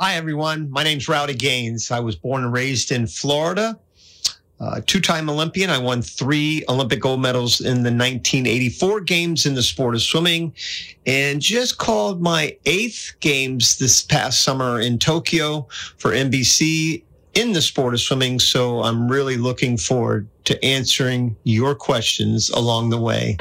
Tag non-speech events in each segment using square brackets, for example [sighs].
Hi, everyone. My name's Rowdy Gaines. I was born and raised in Florida. Uh, Two time Olympian. I won three Olympic gold medals in the 1984 games in the sport of swimming and just called my eighth games this past summer in Tokyo for NBC in the sport of swimming. So I'm really looking forward to answering your questions along the way.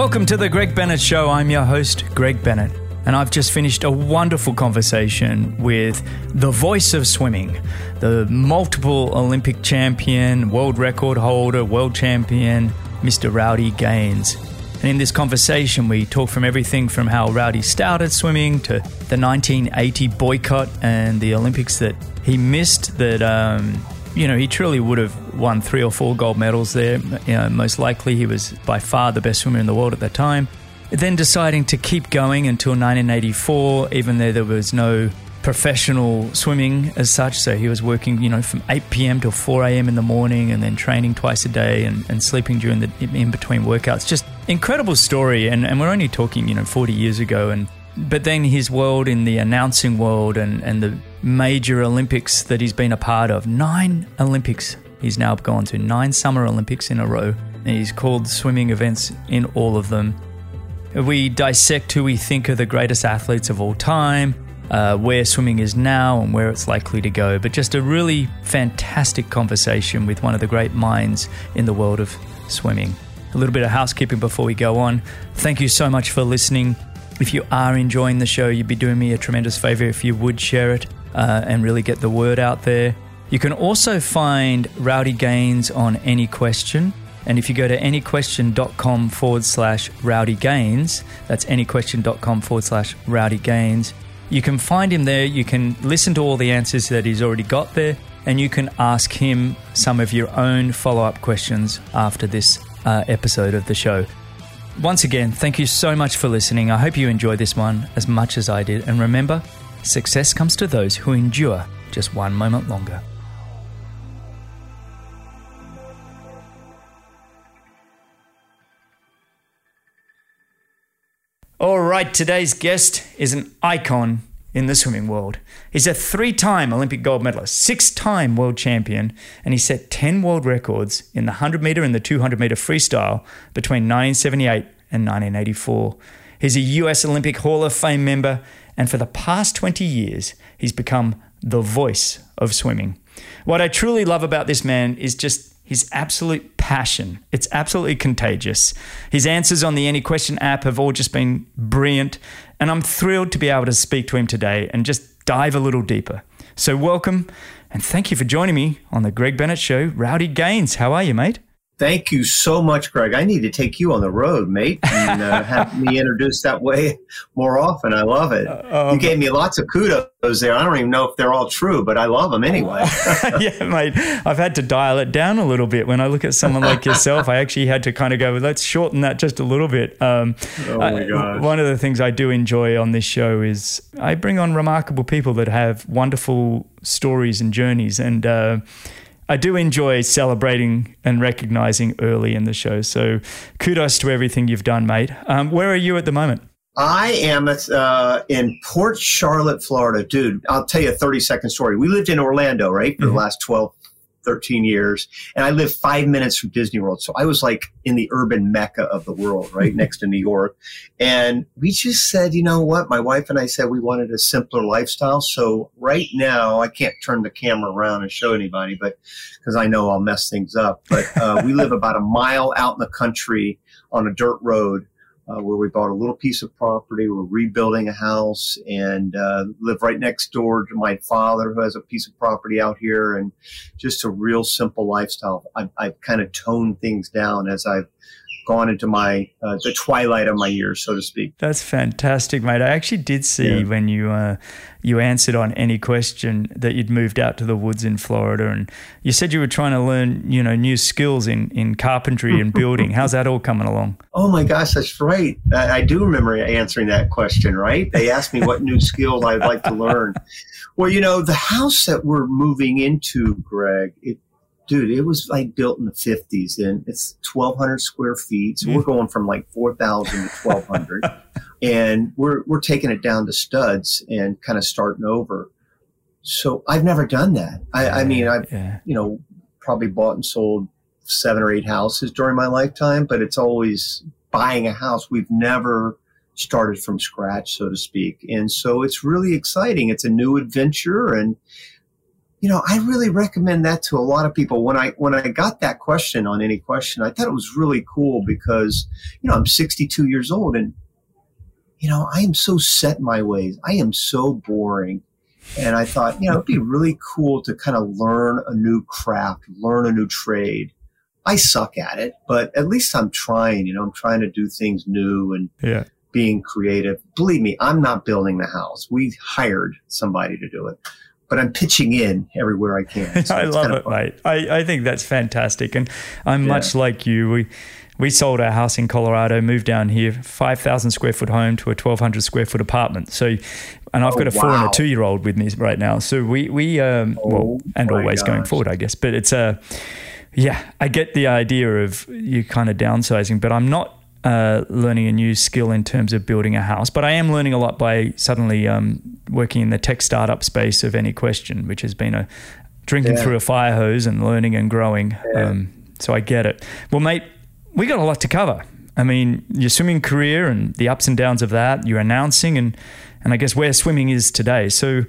Welcome to the Greg Bennett Show. I'm your host, Greg Bennett, and I've just finished a wonderful conversation with the voice of swimming, the multiple Olympic champion, world record holder, world champion, Mr. Rowdy Gaines. And in this conversation, we talk from everything from how Rowdy started swimming to the 1980 boycott and the Olympics that he missed that um, you know, he truly would have won three or four gold medals there. You know, most likely, he was by far the best swimmer in the world at that time. Then deciding to keep going until 1984, even though there was no professional swimming as such. So he was working, you know, from 8 p.m. till 4 a.m. in the morning and then training twice a day and, and sleeping during the in between workouts. Just incredible story. And, and we're only talking, you know, 40 years ago. And but then his world in the announcing world and, and the major Olympics that he's been a part of. Nine Olympics he's now gone to, nine Summer Olympics in a row. And he's called swimming events in all of them. We dissect who we think are the greatest athletes of all time, uh, where swimming is now, and where it's likely to go. But just a really fantastic conversation with one of the great minds in the world of swimming. A little bit of housekeeping before we go on. Thank you so much for listening. If you are enjoying the show, you'd be doing me a tremendous favor if you would share it uh, and really get the word out there. You can also find Rowdy Gaines on Any Question. And if you go to anyquestion.com forward slash rowdy gaines, that's anyquestion.com forward slash rowdy gaines, you can find him there. You can listen to all the answers that he's already got there, and you can ask him some of your own follow up questions after this uh, episode of the show. Once again, thank you so much for listening. I hope you enjoyed this one as much as I did. And remember, success comes to those who endure just one moment longer. All right, today's guest is an icon in the swimming world. He's a three time Olympic gold medalist, six time world champion, and he set 10 world records in the 100 meter and the 200 meter freestyle between 1978 and 1984. He's a US Olympic Hall of Fame member, and for the past 20 years, he's become the voice of swimming. What I truly love about this man is just his absolute passion. It's absolutely contagious. His answers on the Any Question app have all just been brilliant, and I'm thrilled to be able to speak to him today and just dive a little deeper. So, welcome and thank you for joining me on the Greg Bennett Show. Rowdy Gaines, how are you, mate? Thank you so much, Greg. I need to take you on the road, mate, and uh, have me introduced that way more often. I love it. Uh, um, you gave me lots of kudos there. I don't even know if they're all true, but I love them anyway. [laughs] yeah, mate. I've had to dial it down a little bit. When I look at someone like yourself, I actually had to kind of go, let's shorten that just a little bit. Um, oh my gosh. one of the things I do enjoy on this show is I bring on remarkable people that have wonderful stories and journeys. And, uh, I do enjoy celebrating and recognizing early in the show. So kudos to everything you've done, mate. Um, where are you at the moment? I am uh, in Port Charlotte, Florida. Dude, I'll tell you a 30 second story. We lived in Orlando, right, for mm-hmm. the last 12, 13 years. And I lived five minutes from Disney World. So I was like in the urban mecca of the world, right [laughs] next to New York. And we just said, you know what? My wife and I said we wanted a simpler lifestyle. So right now, I can't turn the camera around and show anybody, but because I know I'll mess things up. But uh, we live about a mile out in the country on a dirt road uh, where we bought a little piece of property. We're rebuilding a house and uh, live right next door to my father, who has a piece of property out here, and just a real simple lifestyle. I've, I've kind of toned things down as I've gone into my uh, the twilight of my years, so to speak. That's fantastic, mate. I actually did see yeah. when you uh, you answered on any question that you'd moved out to the woods in Florida, and you said you were trying to learn, you know, new skills in in carpentry and [laughs] building. How's that all coming along? Oh my gosh, that's right. I, I do remember answering that question. Right? They asked me what new [laughs] skills I'd like to learn. Well, you know, the house that we're moving into, Greg, it dude, it was like built in the 50s and it's 1,200 square feet. So we're mm. going from like 4,000 to 1,200. [laughs] and we're, we're taking it down to studs and kind of starting over. So I've never done that. I, I mean, I've, yeah. you know, probably bought and sold seven or eight houses during my lifetime, but it's always buying a house. We've never started from scratch, so to speak. And so it's really exciting. It's a new adventure. And, you know, I really recommend that to a lot of people. When I, when I got that question on any question, I thought it was really cool because, you know, I'm 62 years old and, you know, I am so set in my ways. I am so boring. And I thought, you know, it'd be really cool to kind of learn a new craft, learn a new trade. I suck at it, but at least I'm trying, you know, I'm trying to do things new and yeah. being creative. Believe me, I'm not building the house. We hired somebody to do it, but I'm pitching in everywhere I can. So [laughs] I love it, fun. mate. I, I think that's fantastic. And I'm yeah. much like you. We, we sold our house in Colorado, moved down here, 5,000 square foot home to a 1,200 square foot apartment. So, and I've oh, got a four wow. and a two year old with me right now. So we, we, um, oh, well, and always gosh. going forward, I guess. But it's a, yeah, I get the idea of you kind of downsizing, but I'm not uh, learning a new skill in terms of building a house. But I am learning a lot by suddenly um, working in the tech startup space of any question, which has been a drinking yeah. through a fire hose and learning and growing. Yeah. Um, so I get it. Well, mate, we got a lot to cover. I mean, your swimming career and the ups and downs of that, your announcing, and and I guess where swimming is today. So,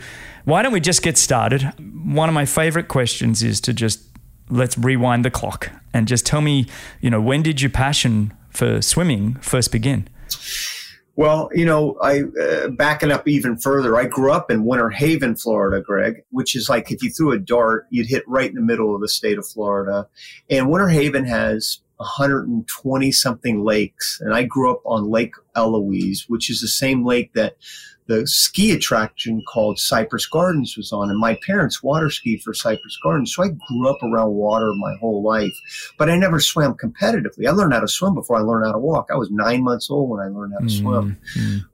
why don't we just get started? One of my favorite questions is to just let's rewind the clock and just tell me, you know, when did your passion for swimming first begin? Well, you know, I uh, backing up even further. I grew up in Winter Haven, Florida, Greg, which is like if you threw a dart, you'd hit right in the middle of the state of Florida. And Winter Haven has 120 something lakes. And I grew up on Lake Eloise, which is the same lake that the ski attraction called Cypress Gardens was on. And my parents water skied for Cypress Gardens. So I grew up around water my whole life, but I never swam competitively. I learned how to swim before I learned how to walk. I was nine months old when I learned how to mm-hmm. swim.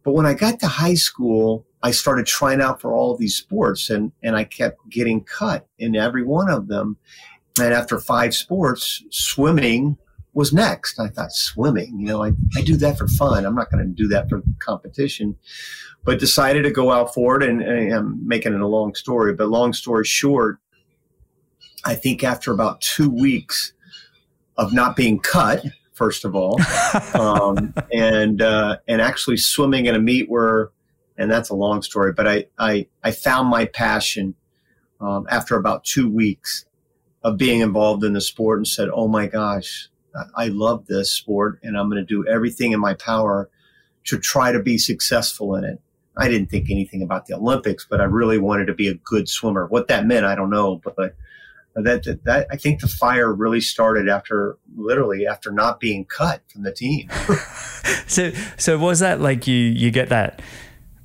But when I got to high school, I started trying out for all these sports and, and I kept getting cut in every one of them. And after five sports, swimming was next. I thought swimming, you know, I, I do that for fun. I'm not going to do that for competition, but decided to go out for it. And, and I'm making it a long story, but long story short, I think after about two weeks of not being cut, first of all, [laughs] um, and uh, and actually swimming in a meet where, and that's a long story, but I I, I found my passion um, after about two weeks of being involved in the sport and said, oh my gosh, I love this sport and I'm going to do everything in my power to try to be successful in it. I didn't think anything about the Olympics, but I really wanted to be a good swimmer. What that meant, I don't know, but that, that, that I think the fire really started after literally after not being cut from the team. [laughs] [laughs] so, so was that like you, you get that,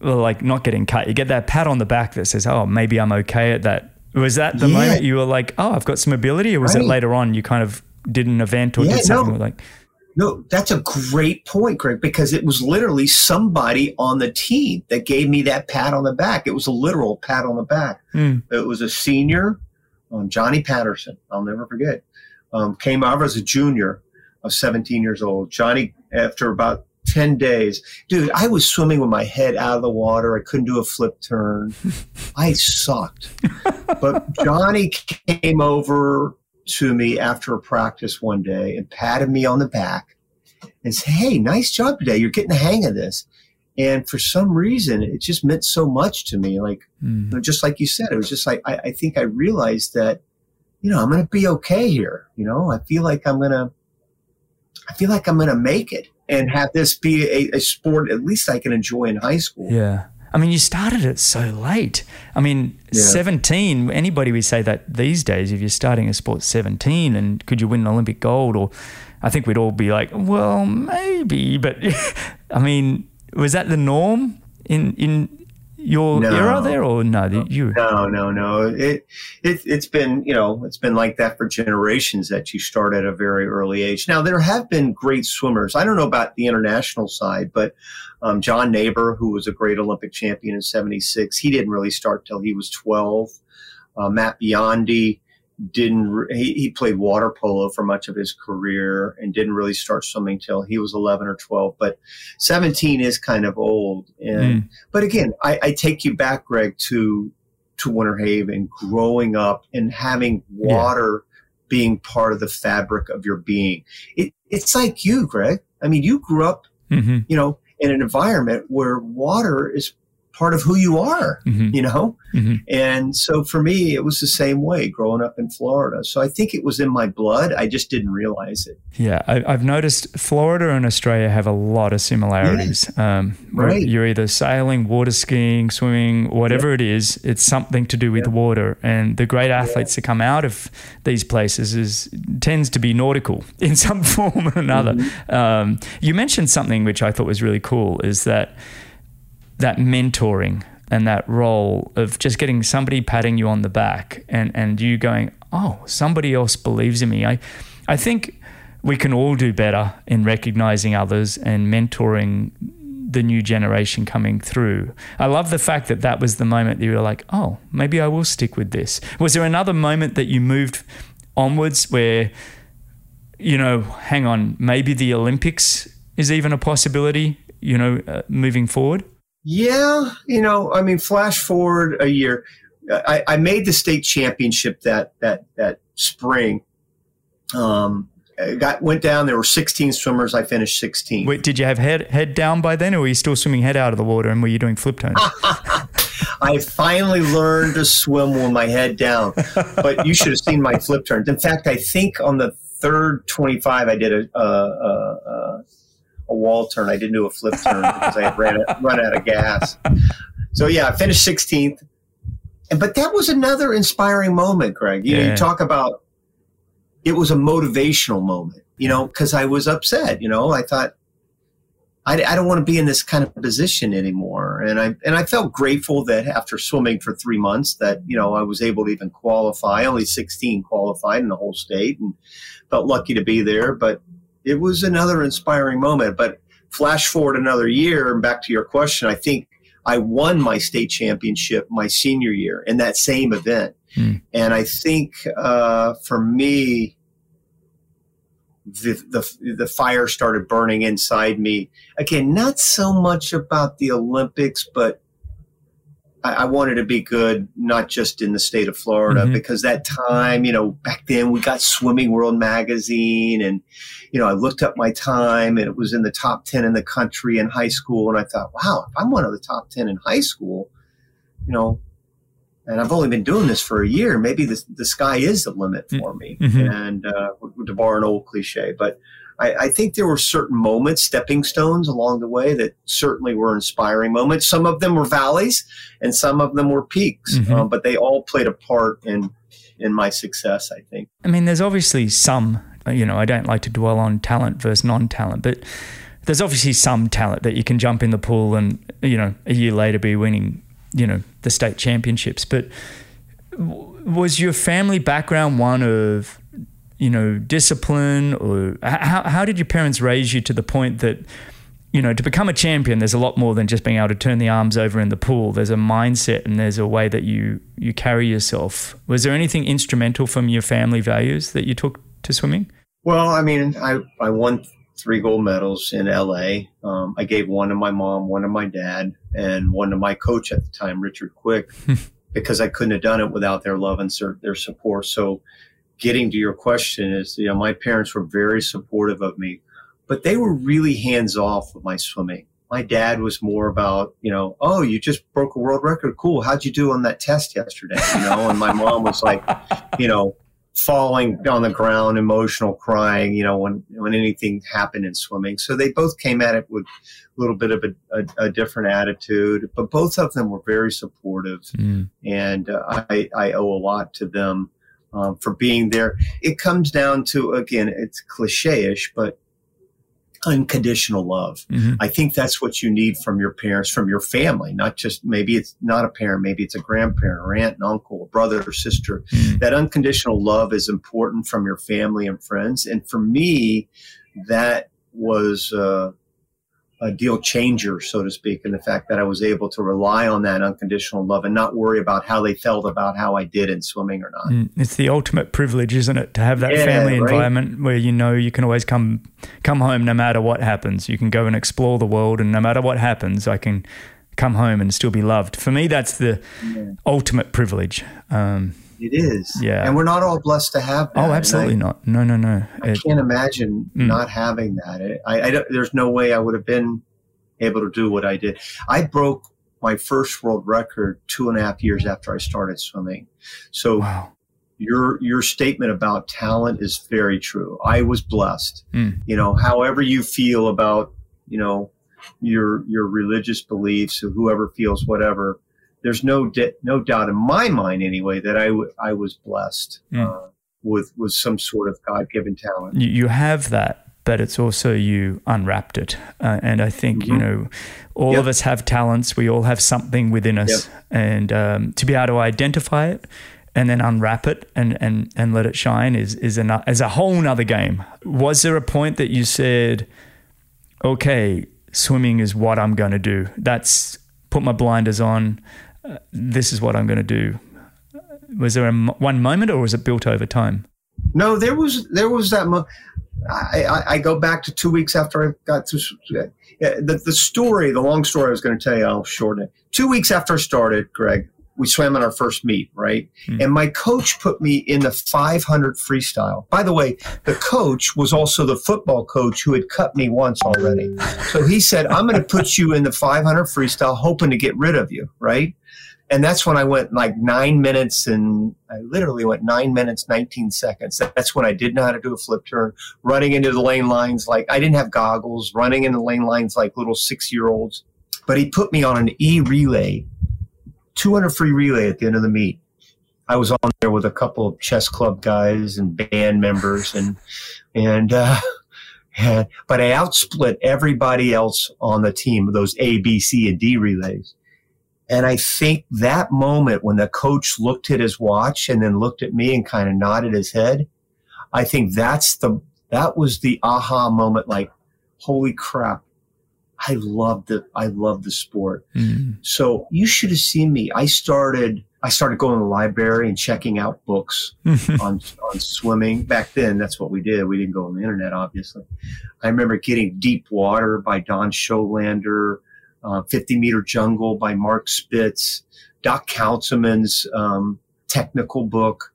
well, like not getting cut, you get that pat on the back that says, oh, maybe I'm okay at that. Was that the yeah. moment you were like, oh, I've got some ability, or was right. it later on you kind of did an event or yeah, did something no, like no that's a great point greg because it was literally somebody on the team that gave me that pat on the back. It was a literal pat on the back. Mm. it was a senior um, johnny patterson i'll never forget um, came over as a junior of 17 years old. Johnny after about 10 days dude i was swimming with my head out of the water. I couldn't do a flip turn. [laughs] I sucked. But johnny came over to me after a practice one day and patted me on the back and said, Hey, nice job today. You're getting the hang of this. And for some reason, it just meant so much to me. Like, mm. you know, just like you said, it was just like, I, I think I realized that, you know, I'm going to be okay here. You know, I feel like I'm going to, I feel like I'm going to make it and have this be a, a sport at least I can enjoy in high school. Yeah. I mean, you started it so late. I mean, yeah. 17, anybody would say that these days, if you're starting a sport 17 and could you win an Olympic gold? Or I think we'd all be like, well, maybe. But [laughs] I mean, was that the norm in, in your no. era there or no you no no no it, it it's been you know it's been like that for generations that you start at a very early age now there have been great swimmers i don't know about the international side but um, john naber who was a great olympic champion in 76 he didn't really start till he was 12 uh, matt biondi didn't he, he played water polo for much of his career and didn't really start swimming till he was 11 or 12 but 17 is kind of old and mm. but again I, I, take you back greg to to winter haven growing up and having water yeah. being part of the fabric of your being it, it's like you greg i mean you grew up mm-hmm. you know in an environment where water is part of who you are, mm-hmm. you know? Mm-hmm. And so for me, it was the same way growing up in Florida. So I think it was in my blood. I just didn't realize it. Yeah. I, have noticed Florida and Australia have a lot of similarities. Yeah. Um, right. You're either sailing, water skiing, swimming, whatever yep. it is, it's something to do with yep. water. And the great athletes that come out of these places is tends to be nautical [laughs] in some form or another. Mm-hmm. Um, you mentioned something which I thought was really cool is that that mentoring and that role of just getting somebody patting you on the back and, and you going, oh, somebody else believes in me. I, I think we can all do better in recognizing others and mentoring the new generation coming through. I love the fact that that was the moment that you were like, oh, maybe I will stick with this. Was there another moment that you moved onwards where, you know, hang on, maybe the Olympics is even a possibility, you know, uh, moving forward? Yeah, you know, I mean, flash forward a year. I, I made the state championship that that that spring. Um, got went down. There were 16 swimmers. I finished 16. Wait, did you have head head down by then, or were you still swimming head out of the water? And were you doing flip turns? [laughs] I finally learned to swim with my head down, but you should have seen my flip turns. In fact, I think on the third 25, I did a, a, a, a wall turn. I didn't do a flip turn because I had ran, run out of gas. So yeah, I finished 16th. And, but that was another inspiring moment, Greg. You, yeah. know, you talk about it was a motivational moment, you know, because I was upset. You know, I thought I, I don't want to be in this kind of position anymore, and I and I felt grateful that after swimming for three months, that you know I was able to even qualify. Only 16 qualified in the whole state, and felt lucky to be there. But it was another inspiring moment. But flash forward another year, and back to your question, I think I won my state championship my senior year in that same event. Hmm. And I think uh, for me, the, the, the fire started burning inside me. Again, not so much about the Olympics, but I, I, wanted to be good, not just in the state of Florida, mm-hmm. because that time, you know, back then we got Swimming World magazine, and you know, I looked up my time, and it was in the top ten in the country in high school, and I thought, wow, if I'm one of the top ten in high school, you know, and I've only been doing this for a year, maybe the the sky is the limit for me, mm-hmm. and uh, to borrow an old cliche, but I, I, think there were certain moments, stepping stones along the way that certainly were inspiring moments. Some of them were valleys, and some of them were peaks, mm-hmm. um, but they all played a part in in my success. I think. I mean, there's obviously some. You know, I don't like to dwell on talent versus non-talent, but there's obviously some talent that you can jump in the pool and you know a year later be winning you know the state championships. But was your family background one of you know, discipline or how, how did your parents raise you to the point that, you know, to become a champion, there's a lot more than just being able to turn the arms over in the pool. There's a mindset and there's a way that you, you carry yourself. Was there anything instrumental from your family values that you took to swimming? Well, I mean, I, I won three gold medals in LA. Um, I gave one to my mom, one to my dad, and one to my coach at the time, Richard Quick, [laughs] because I couldn't have done it without their love and their support. So getting to your question is, you know, my parents were very supportive of me, but they were really hands off with my swimming. My dad was more about, you know, oh, you just broke a world record. Cool. How'd you do on that test yesterday? You know, and my mom was like, you know, falling on the ground, emotional, crying, you know, when, when anything happened in swimming. So they both came at it with a little bit of a, a, a different attitude, but both of them were very supportive. Mm. And uh, I, I owe a lot to them um, for being there. It comes down to, again, it's cliche ish, but unconditional love. Mm-hmm. I think that's what you need from your parents, from your family, not just maybe it's not a parent, maybe it's a grandparent or aunt and uncle, or brother or sister. Mm-hmm. That unconditional love is important from your family and friends. And for me, that was, uh, a deal changer, so to speak, in the fact that I was able to rely on that unconditional love and not worry about how they felt about how I did in swimming or not. Mm, it's the ultimate privilege, isn't it, to have that yeah, family right? environment where you know you can always come come home no matter what happens. You can go and explore the world, and no matter what happens, I can come home and still be loved. For me, that's the yeah. ultimate privilege. Um, it is. Yeah. And we're not all blessed to have that. Oh, absolutely I, not. No, no, no. I it, can't imagine mm. not having that. I, I there's no way I would have been able to do what I did. I broke my first world record two and a half years after I started swimming. So wow. your your statement about talent is very true. I was blessed. Mm. You know, however you feel about, you know, your your religious beliefs or whoever feels whatever, there's no di- no doubt in my mind anyway that I, w- I was blessed mm. uh, with with some sort of God given talent. You have that, but it's also you unwrapped it, uh, and I think mm-hmm. you know all yep. of us have talents. We all have something within us, yep. and um, to be able to identify it and then unwrap it and and and let it shine is is a is a whole nother game. Was there a point that you said, okay, swimming is what I'm going to do? That's put my blinders on this is what I'm going to do. Was there a, one moment, or was it built over time? No, there was there was that. Mo- I, I, I, go back to two weeks after I got to the, the story, the long story I was going to tell you. I'll shorten it. Two weeks after I started, Greg, we swam in our first meet, right? Mm. And my coach put me in the 500 freestyle. By the way, the coach was also the football coach who had cut me once already. So he said, I'm going to put you in the 500 freestyle, hoping to get rid of you, right? And that's when I went like nine minutes and I literally went nine minutes, 19 seconds. That's when I did know how to do a flip turn, running into the lane lines like I didn't have goggles, running in the lane lines like little six year olds. But he put me on an e relay, 200 free relay at the end of the meet. I was on there with a couple of chess club guys and band members and, and, uh, and, but I outsplit everybody else on the team, those A, B, C, and D relays. And I think that moment when the coach looked at his watch and then looked at me and kind of nodded his head, I think that's the, that was the aha moment. Like, holy crap. I love the, I love the sport. Mm-hmm. So you should have seen me. I started, I started going to the library and checking out books [laughs] on, on swimming. Back then, that's what we did. We didn't go on the internet, obviously. I remember getting Deep Water by Don Schollander uh, 50 Meter Jungle by Mark Spitz, Doc Counsilman's um, technical book.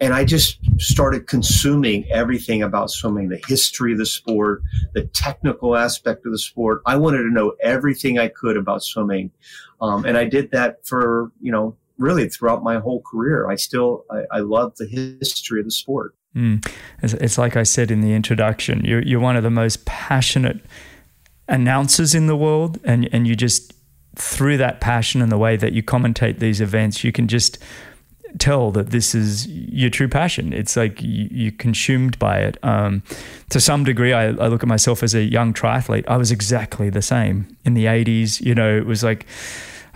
And I just started consuming everything about swimming, the history of the sport, the technical aspect of the sport. I wanted to know everything I could about swimming. Um, and I did that for, you know, really throughout my whole career. I still, I, I love the history of the sport. Mm. It's, it's, like I said in the introduction, you're, you're one of the most passionate announcers in the world, and and you just through that passion and the way that you commentate these events, you can just tell that this is your true passion. It's like you, are consumed by it. Um, to some degree, I, I, look at myself as a young triathlete. I was exactly the same in the 80s. You know, it was like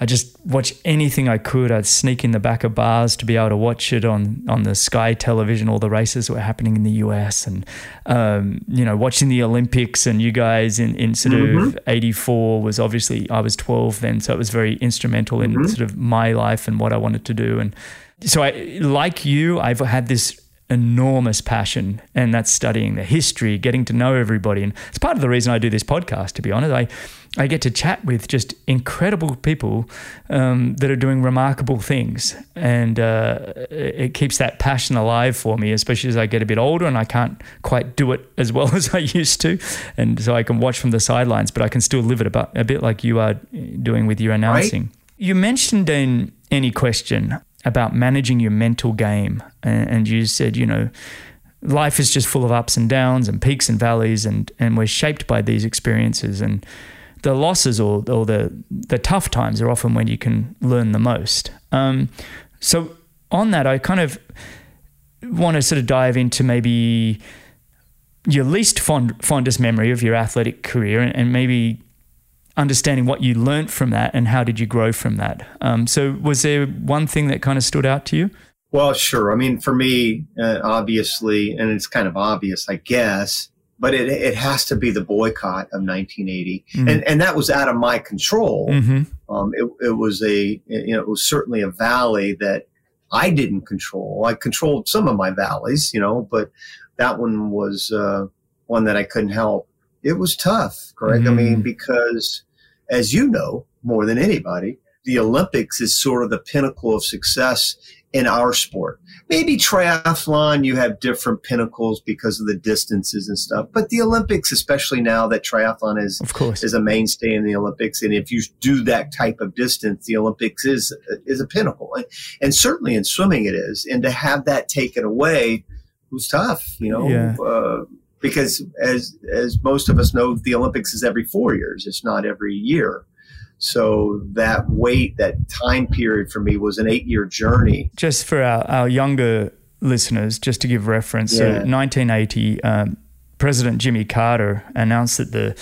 I just watch anything I could. I'd sneak in the back of bars to be able to watch it on on the Sky television. All the races that were happening in the US, and um, you know, watching the Olympics. And you guys in in sort mm-hmm. of '84 was obviously I was 12 then, so it was very instrumental in mm-hmm. sort of my life and what I wanted to do. And so, I like you, I've had this enormous passion, and that's studying the history, getting to know everybody, and it's part of the reason I do this podcast. To be honest, I I get to chat with just incredible people um, that are doing remarkable things, and uh, it keeps that passion alive for me, especially as I get a bit older and I can't quite do it as well [laughs] as I used to, and so I can watch from the sidelines, but I can still live it about a bit like you are doing with your announcing. Right. You mentioned in any question about managing your mental game, and you said, you know life is just full of ups and downs and peaks and valleys and and we're shaped by these experiences and the losses or, or the the tough times are often when you can learn the most. Um, so on that, I kind of want to sort of dive into maybe your least fond, fondest memory of your athletic career and, and, maybe understanding what you learned from that and how did you grow from that. Um, so was there one thing that kind of stood out to you? Well, sure. I mean, for me, uh, obviously, and it's kind of obvious, I guess, but it, it has to be the boycott of 1980, mm-hmm. and and that was out of my control. Mm-hmm. Um, it, it was a you know it was certainly a valley that I didn't control. I controlled some of my valleys, you know, but that one was uh, one that I couldn't help. It was tough, Greg. Mm-hmm. I mean, because as you know more than anybody, the Olympics is sort of the pinnacle of success in our sport. Maybe triathlon, you have different pinnacles because of the distances and stuff. But the Olympics, especially now that triathlon is, of course, is a mainstay in the Olympics. And if you do that type of distance, the Olympics is, is a pinnacle. And, and certainly in swimming it is. And to have that taken away was tough, you know, yeah. uh, because as, as most of us know, the Olympics is every four years. It's not every year. So that wait, that time period for me was an eight year journey. Just for our, our younger listeners, just to give reference, yeah. so 1980, um, President Jimmy Carter announced that the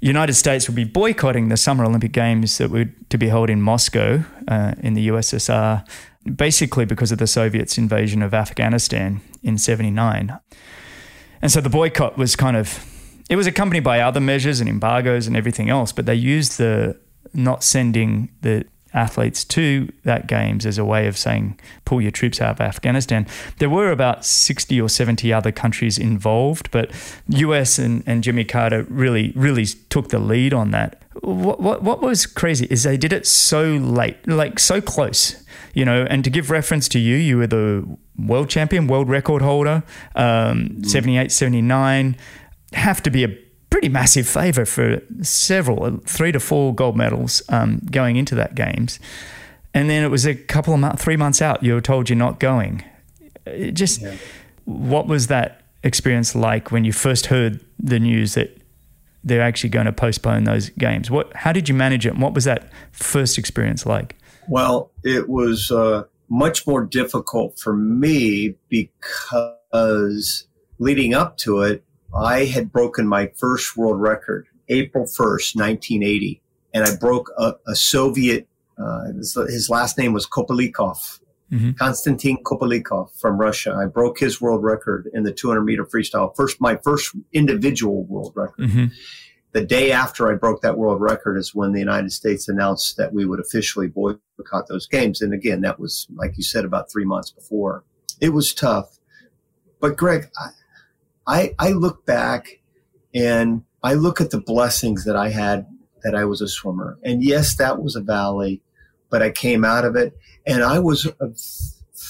United States would be boycotting the Summer Olympic Games that were to be held in Moscow uh, in the USSR, basically because of the Soviets' invasion of Afghanistan in 79. And so the boycott was kind of, it was accompanied by other measures and embargoes and everything else, but they used the not sending the athletes to that games as a way of saying pull your troops out of Afghanistan. There were about 60 or 70 other countries involved, but US and, and Jimmy Carter really really took the lead on that. What, what what was crazy is they did it so late, like so close, you know, and to give reference to you, you were the world champion, world record holder, um, mm-hmm. 78, 79, have to be a pretty massive favour for several, three to four gold medals um, going into that games. And then it was a couple of months, three months out, you were told you're not going. It just, yeah. what was that experience like when you first heard the news that they're actually going to postpone those games? What, how did you manage it? And what was that first experience like? Well, it was uh, much more difficult for me because leading up to it, I had broken my first world record April 1st, 1980. And I broke a, a Soviet, uh, his, his, last name was Kopalikov, mm-hmm. Konstantin Kopalikov from Russia. I broke his world record in the 200 meter freestyle, first, my first individual world record. Mm-hmm. The day after I broke that world record is when the United States announced that we would officially boycott those games. And again, that was, like you said, about three months before. It was tough. But Greg, I, I, I look back and I look at the blessings that I had that I was a swimmer. And yes, that was a valley, but I came out of it. And I was a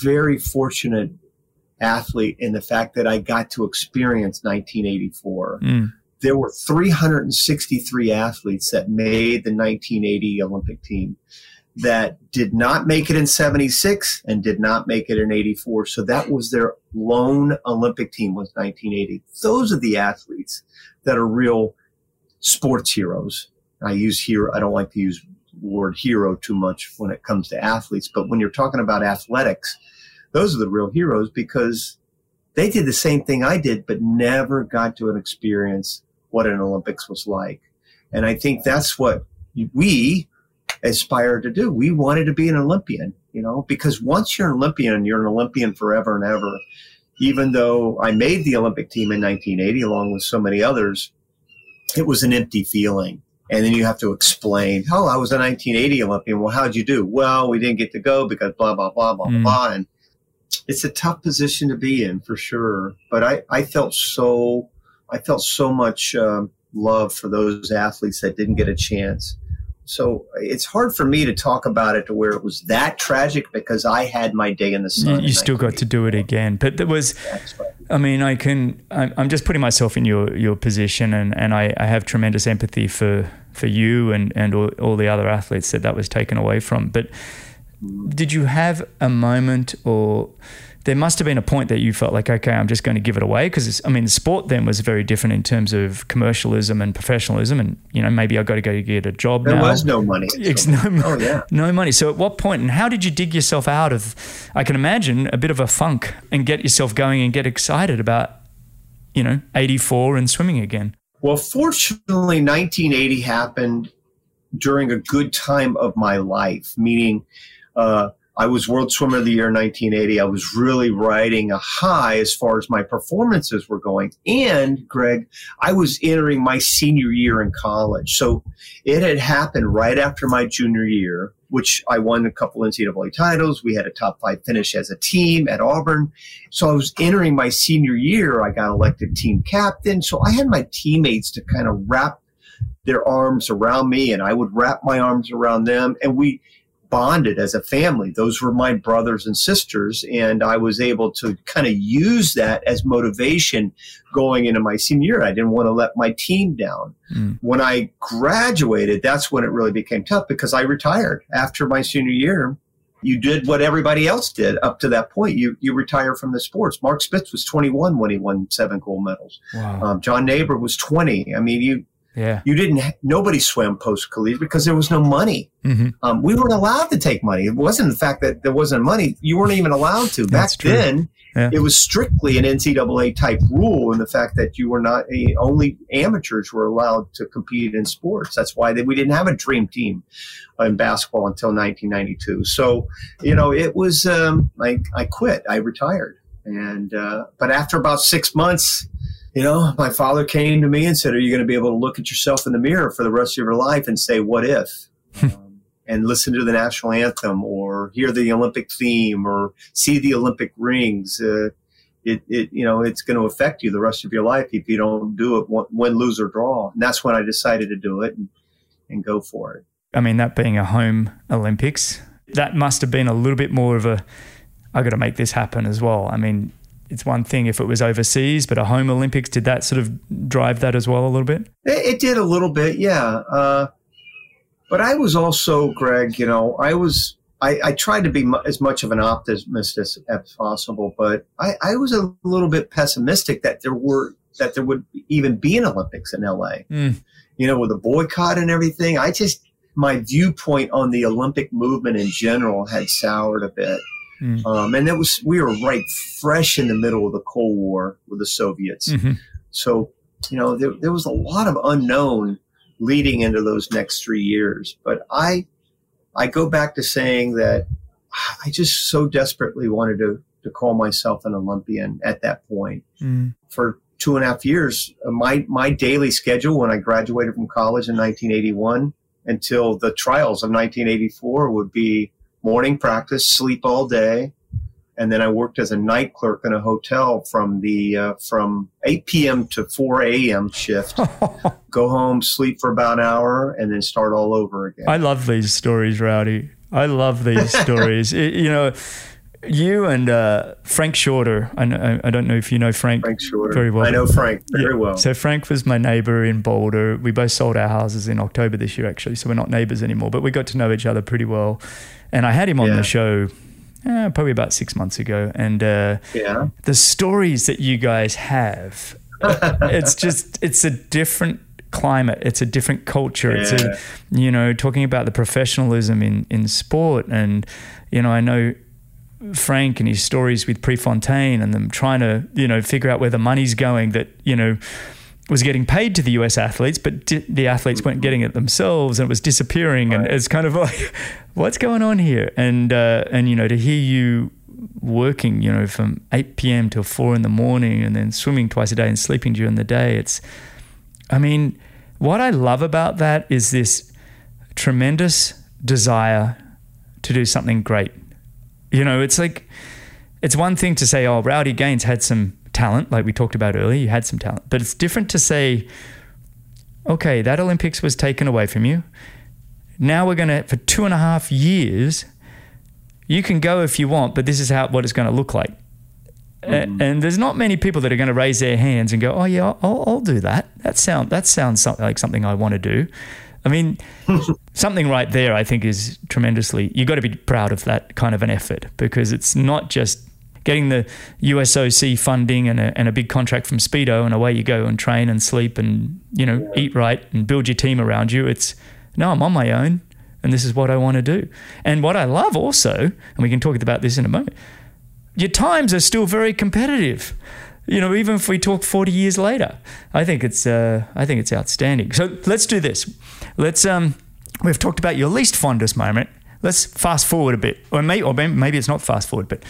very fortunate athlete in the fact that I got to experience 1984. Mm. There were 363 athletes that made the 1980 Olympic team that did not make it in 76 and did not make it in 84. So that was their lone Olympic team was 1980. Those are the athletes that are real sports heroes. I use hero. I don't like to use word hero too much when it comes to athletes, but when you're talking about athletics, those are the real heroes because they did the same thing I did, but never got to an experience what an Olympics was like. And I think that's what we aspired to do. We wanted to be an Olympian, you know, because once you're an Olympian, you're an Olympian forever and ever. Even though I made the Olympic team in 1980 along with so many others, it was an empty feeling. And then you have to explain, oh, I was a 1980 Olympian. Well, how'd you do? Well, we didn't get to go because blah, blah, blah, blah, mm. blah. And it's a tough position to be in for sure. But I, I felt so, I felt so much um, love for those athletes that didn't get a chance so it's hard for me to talk about it to where it was that tragic because I had my day in the sun. You, still got to do it again, but there was. I mean, I can. I'm just putting myself in your your position, and and I, I have tremendous empathy for for you and and all, all the other athletes that that was taken away from. But mm. did you have a moment or? There must have been a point that you felt like, okay, I'm just going to give it away because I mean, the sport then was very different in terms of commercialism and professionalism, and you know, maybe I got to go get a job. There now. was no money. [laughs] It's no, oh yeah, no money. So at what point and how did you dig yourself out of? I can imagine a bit of a funk and get yourself going and get excited about, you know, 84 and swimming again. Well, fortunately, 1980 happened during a good time of my life, meaning. Uh, I was World Swimmer of the Year in 1980. I was really riding a high as far as my performances were going. And, Greg, I was entering my senior year in college. So it had happened right after my junior year, which I won a couple NCAA titles. We had a top five finish as a team at Auburn. So I was entering my senior year. I got elected team captain. So I had my teammates to kind of wrap their arms around me and I would wrap my arms around them. And we, bonded as a family. Those were my brothers and sisters, and I was able to kind of use that as motivation going into my senior year. I didn't want to let my team down. Mm. When I graduated, that's when it really became tough because I retired after my senior year. You did what everybody else did up to that point. You you retire from the sports. Mark Spitz was 21 when he won seven gold medals. Wow. Um, John Naber was 20. I mean, you yeah. You didn't, nobody swam post collegiate because there was no money. Mm-hmm. Um, we weren't allowed to take money. It wasn't the fact that there wasn't money. You weren't even allowed to. Back then, yeah. it was strictly an NCAA type rule in the fact that you were not, a, only amateurs were allowed to compete in sports. That's why they, we didn't have a dream team in basketball until 1992. So, you know, it was, um, I, I quit. I retired. And, uh, but after about six months, you know, my father came to me and said, Are you going to be able to look at yourself in the mirror for the rest of your life and say, What if? um, and listen to the national anthem or hear the Olympic theme or see the Olympic rings. Uh, it, it, you know, it's going to affect you the rest of your life if you don't do it win, lose, or draw. And that's when I decided to do it and, and go for it. I mean, that being a home Olympics, that must have been a little bit more of a, I got to make this happen as well. I mean, it's one thing if it was overseas, but a home Olympics, did that sort of drive that as well a little bit? It, it did a little bit, yeah. Uh, but I was also, Greg, you know, I was, I, I tried to be mu- as much of an optimist as, as possible, but I, I, was a little bit pessimistic that there were, that there would even be an Olympics in LA. Mm. You know, with the boycott and everything, I just, my viewpoint on the Olympic movement in general had soured a bit. Mm. Um, and it was we were right fresh in the middle of the Cold War with the Soviets. Mm-hmm. So you know there, there was a lot of unknown leading into those next three years. But I I go back to saying that [sighs] I just so desperately wanted to to call myself an Olympian at that point. Mm. For two and a half years, uh, my my daily schedule when I graduated from college in 1981 until the trials of 1984 would be morning practice, sleep all day, and then I worked as a night clerk in a hotel from the uh, from 8 p.m. to 4 a.m. shift. [laughs] Go home, sleep for about an hour, and then start all over again. I love these stories, Rowdy. I love these [laughs] stories. It, you know, you and uh, Frank Shorter. I, I, don't know if you know Frank. Frank Shorter. Very well. I know Frank very yeah. well. So Frank was my neighbor in Boulder. We both sold our houses in October this year, actually. So we're not neighbors anymore, but we got to know each other pretty well. And I had him on yeah. the show uh, probably about six months ago. And uh, yeah. the stories that you guys have, [laughs] it's just, it's a different climate. It's a different culture. Yeah. It's a, you know, talking about the professionalism in, in sport. And, you know, I know Frank and his stories with Prefontaine and them trying to, you know, figure out where the money's going that, you know, was getting paid to the US athletes, but di- the athletes weren't getting it themselves, and it was disappearing. Right. And it's kind of like, [laughs] what's going on here? And uh, and you know, to hear you working, you know, from eight p.m. till four in the morning, and then swimming twice a day and sleeping during the day, it's, I mean, what I love about that is this tremendous desire to do something great. You know, it's like, it's one thing to say, oh, Rowdy Gaines had some talent, like we talked about earlier. You had some talent, but it's different to say, okay, that Olympics was taken away from you. Now we're going to, for two and a half years, you can go if you want, but this is how what it's going to look like. Mm-hmm. And there's not many people that are going to raise their hands and go, "Oh yeah, I'll, I'll do that. That sound that sounds like something I want to do." I mean, [laughs] something right there, I think, is tremendously. You've got to be proud of that kind of an effort because it's not just getting the USOC funding and a, and a big contract from Speedo, and away you go and train and sleep and you know yeah. eat right and build your team around you. It's no, I'm on my own, and this is what I want to do. And what I love also, and we can talk about this in a moment, your times are still very competitive. You know, even if we talk 40 years later, I think it's uh, I think it's outstanding. So let's do this. Let's um, we've talked about your least fondest moment let's fast forward a bit, or maybe, or maybe it's not fast forward, but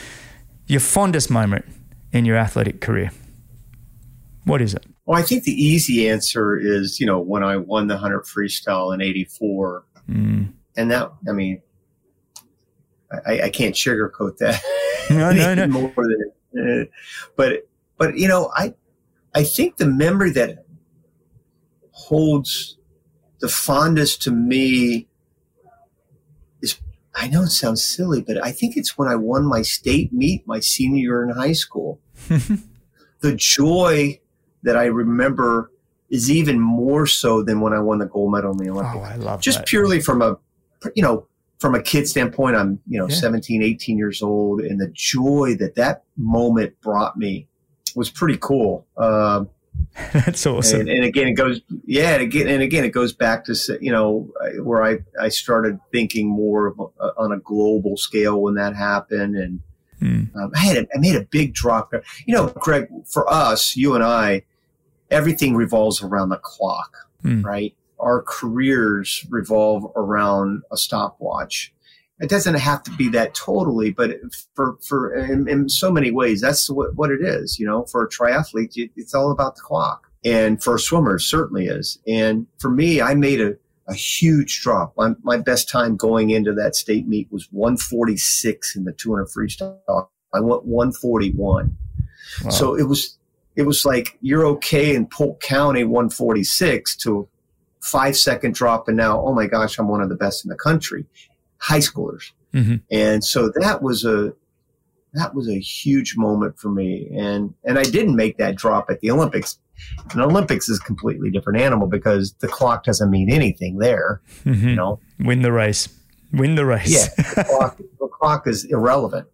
your fondest moment in your athletic career. What is it? Well, I think the easy answer is, you know, when I won the 100 freestyle in 84. Mm. And that, I mean, I, I can't sugarcoat that. [laughs] No, no, no. [laughs] More than, uh, but, but, you know, I, I think the memory that holds the fondest to me I know it sounds silly, but I think it's when I won my state meet my senior year in high school. [laughs] the joy that I remember is even more so than when I won the gold medal in the Olympics. Oh, I love Just that. purely from a, you know, from a kid standpoint, I'm, you know, yeah. 17, 18 years old and the joy that that moment brought me was pretty cool. Um, [laughs] That's awesome. And, and, again, it goes, yeah, and again, and again, it goes back to, you know, where I, I started thinking more of a, on a global scale when that happened. And, Mm. Um, I had a, I made a big drop. You know, Greg, for us, you and I, everything revolves around the clock, mm. right? Our careers revolve around a stopwatch. It doesn't have to be that totally, but for for in, in so many ways, that's what, what it is. You know, for a triathlete, it's all about the clock, and for a swimmer, it certainly is. And for me, I made a a huge drop. My, my best time going into that state meet was 146 in the 200 freestyle. I went 141. Wow. So it was it was like you're okay in Polk County 146 to five second drop, and now oh my gosh, I'm one of the best in the country, high schoolers. Mm-hmm. And so that was a that was a huge moment for me, and and I didn't make that drop at the Olympics. An Olympics is a completely different animal because the clock doesn't mean anything there. Mm-hmm. You know, win the race, win the race. yeah, the [laughs] clock, the clock is irrelevant.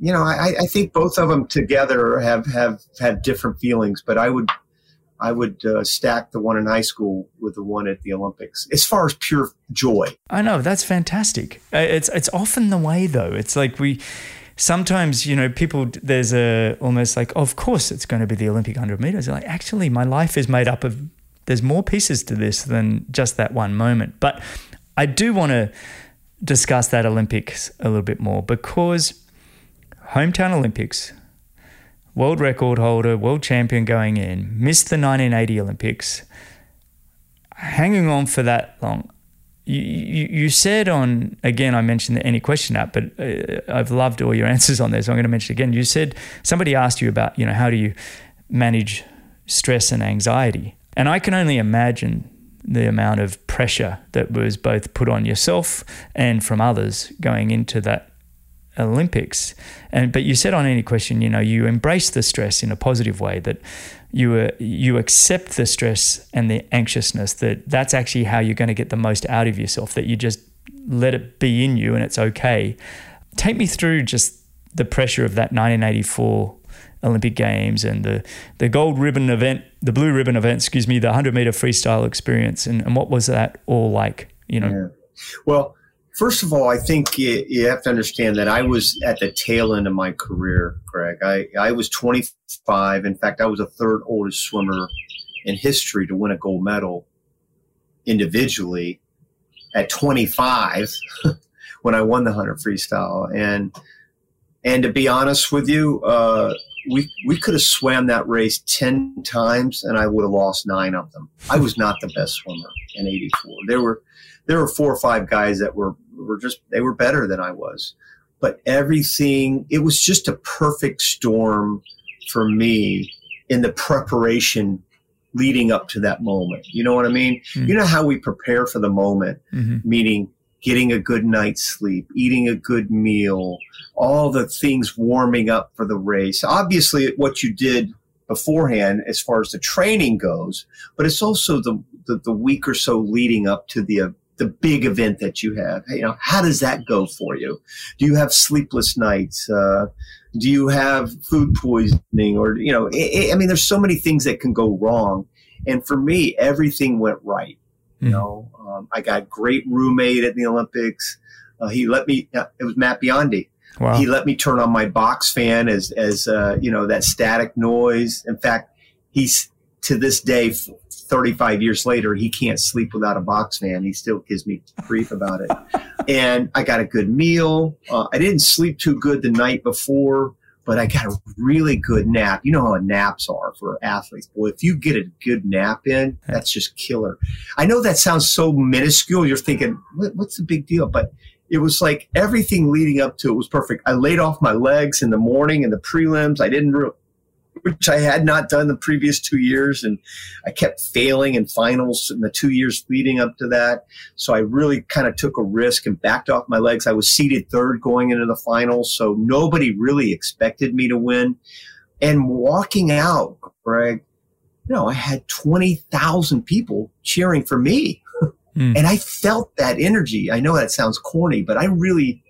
You know, I, I, think both of them together have have had different feelings, but I would I would uh, stack the one in high school with the one at the Olympics as far as pure joy. I know that's fantastic. Uh, it's it's often the way though. It's like we sometimes you know people there's a almost like of course it's going to be the olympic 100 meters like actually my life is made up of there's more pieces to this than just that one moment but i do want to discuss that olympics a little bit more because hometown olympics world record holder world champion going in missed the 1980 olympics. Hanging on for that long. You, you, you said on again I mentioned the any question app, but uh, I've loved all your [laughs] answers on there, so I'm going to mention again. You said somebody asked you about you know how do you manage stress and anxiety, and I can only imagine the amount of pressure that was both put on yourself and from others going into that Olympics. And but you said on any question, you know, you embrace the stress in a positive way that you uh, you accept the stress and the anxiousness that that's actually how you're going to get the most out of yourself that you just let it be in you and it's okay. Take me through just the pressure of that 1984 Olympic Games and the the gold ribbon event, the blue ribbon event, excuse me, the 100 meter freestyle experience and, and what was that all like, you know? Yeah. Well, First of all, I think you, you, have to understand that I was at the tail end of my career, Greg. I, I was 25. In fact, I was the third oldest swimmer in history to win a gold medal individually at 25 [laughs] when I won the 100 freestyle. And and to be honest with you, uh, we we could have swam that race 10 times and I would have lost nine of them. I was not the best swimmer in 84. There were there were four or five guys that were were just they were better than I was. But everything it was just a perfect storm for me in the preparation leading up to that moment. You know what I mean? Mm-hmm. You know how we prepare for the moment, mm-hmm. meaning getting a good night's sleep, eating a good meal, all the things warming up for the race. Obviously, what you did beforehand as far as the training goes, but it's also the, the, the week or so leading up to the the big event that you have. You know, how does that go for you? Do you have sleepless nights? Uh, do you have food poisoning? Or you know, I mean, there's so many things that can go wrong. And for me, everything went right. You hmm. know, um, I got great roommate at the Olympics. Uh, he let me. Uh, it was Matt Biondi. Wow. He let me turn on my box fan as as uh, you know that static noise. In fact, he's to this day, 35 years later, he can't sleep without a box fan. He still gives me grief about it. and I got a good meal. Uh, I didn't sleep too good the night before, but I got a really good nap. You know how naps are for athletes. Boy, if you get a good nap in, that's just killer. I know that sounds so minuscule. You're thinking, what, what's the big deal? But it was like everything leading up to it was perfect. I laid off my legs in the morning and the prelims. I didn't re- which I had not done the previous two years. And I kept failing in finals in the two years leading up to that. So I really kind of took a risk and backed off my legs. I was seated third going into the finals. So nobody really expected me to win. And walking out, Greg, you know, I had 20,000 people cheering for me. Mm. And I felt that energy. I know that sounds corny, but I really,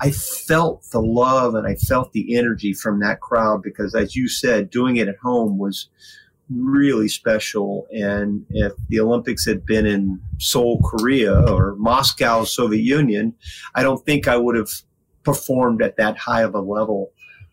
I felt the love and I felt the energy from that crowd because, as you said, doing it at home was really special. And if the Olympics had been in Seoul, Korea, or Moscow, Soviet Union, I don't think I would have performed at that high of a level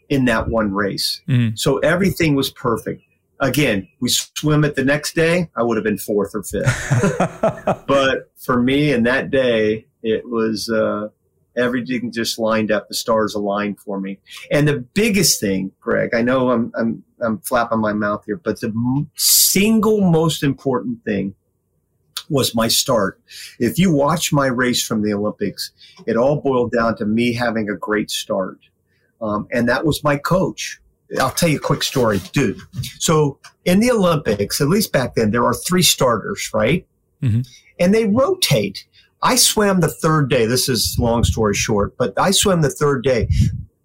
in that one race. Mm. So everything was perfect. Again, we swim it the next day, I would have been fourth or fifth. [laughs] but for me, in that day, it was. Uh, everything just lined up. The stars aligned for me. And the biggest thing, Greg, I know I'm, I'm, I'm flapping my mouth here, but the m- single most important thing was my start. If you watch my race from the Olympics, it all boiled down to me having a great start. Um, and that was my coach. I'll tell you a quick story, dude. So in the Olympics, at least back then, there are three starters, right? Mm-hmm. And they rotate. I swam the third day. This is long story short, but I swam the third day.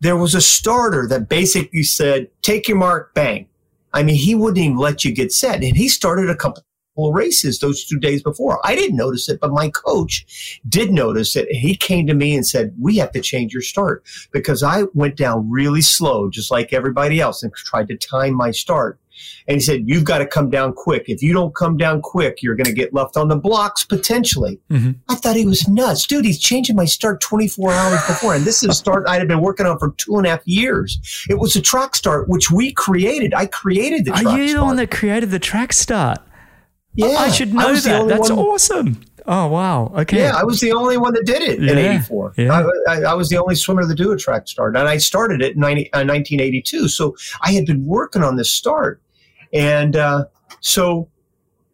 There was a starter that basically said, take your mark, bang. I mean, he wouldn't even let you get set. And he started a couple of races those two days before. I didn't notice it, but my coach did notice it. And he came to me and said, we have to change your start because I went down really slow, just like everybody else and tried to time my start. And he said, You've got to come down quick. If you don't come down quick, you're going to get left on the blocks potentially. Mm-hmm. I thought he was nuts. Dude, he's changing my start 24 hours before. And this is a start I had been working on for two and a half years. It was a track start, which we created. I created the track Are you start. the one that created the track start? Yeah. I should know I that. That's one. awesome. Oh wow! Okay. Yeah, I was the only one that did it yeah. in '84. Yeah. I, I, I, was the only swimmer to do a track start, and I started it in 90, uh, 1982. So I had been working on this start, and uh, so,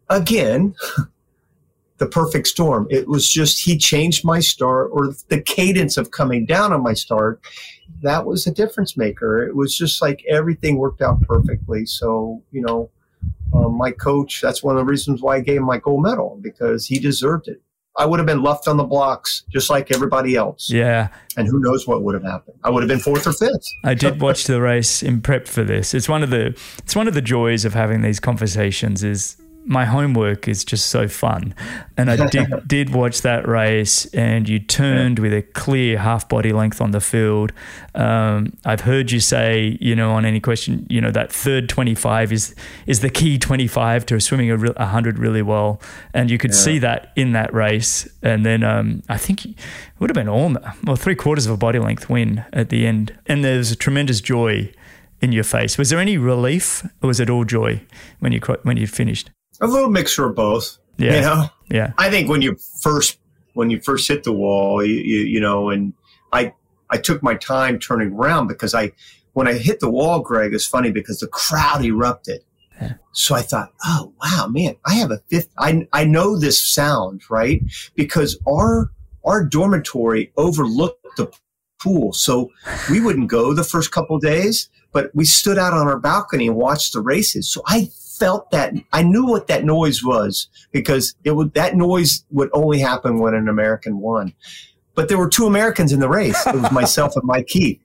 again, [laughs] the perfect storm. It was just he changed my start or the cadence of coming down on my start. That was a difference maker. It was just like everything worked out perfectly. So, you know, uh, my coach, that's one of the reasons why I gave him my gold medal because he deserved it. I would have been left on the blocks just like everybody else. Yeah. And who knows what would have happened. I would have been fourth or fifth. I did watch the race in prep for this. It's one of the it's one of the joys of having these conversations is my homework is just so fun. And I did, [laughs] did watch that race, and you turned with a clear half body length on the field. Um, I've heard you say, you know, on any question, you know, that third 25 is is the key 25 to swimming a, re- 100 really well. And you could yeah. see that in that race. And then um, I think it would have been all, well, three quarters of a body length win at the end. And there's a tremendous joy in your face. Was there any relief, or was it all joy when you when you finished? A little mixture of both. Yeah. You know? Yeah. I think when you first when you first hit the wall, you, you, you know, and I I took my time turning around because I when I hit the wall, Greg, is funny because the crowd erupted. Yeah. So I thought, oh wow, man, I have a fifth. I I know this sound right because our our dormitory overlooked the pool, so we wouldn't go the first couple days, but we stood out on our balcony and watched the races. So I felt that I knew what that noise was because it would that noise would only happen when an American won. But there were two Americans in the race. It was myself and Mike Heath.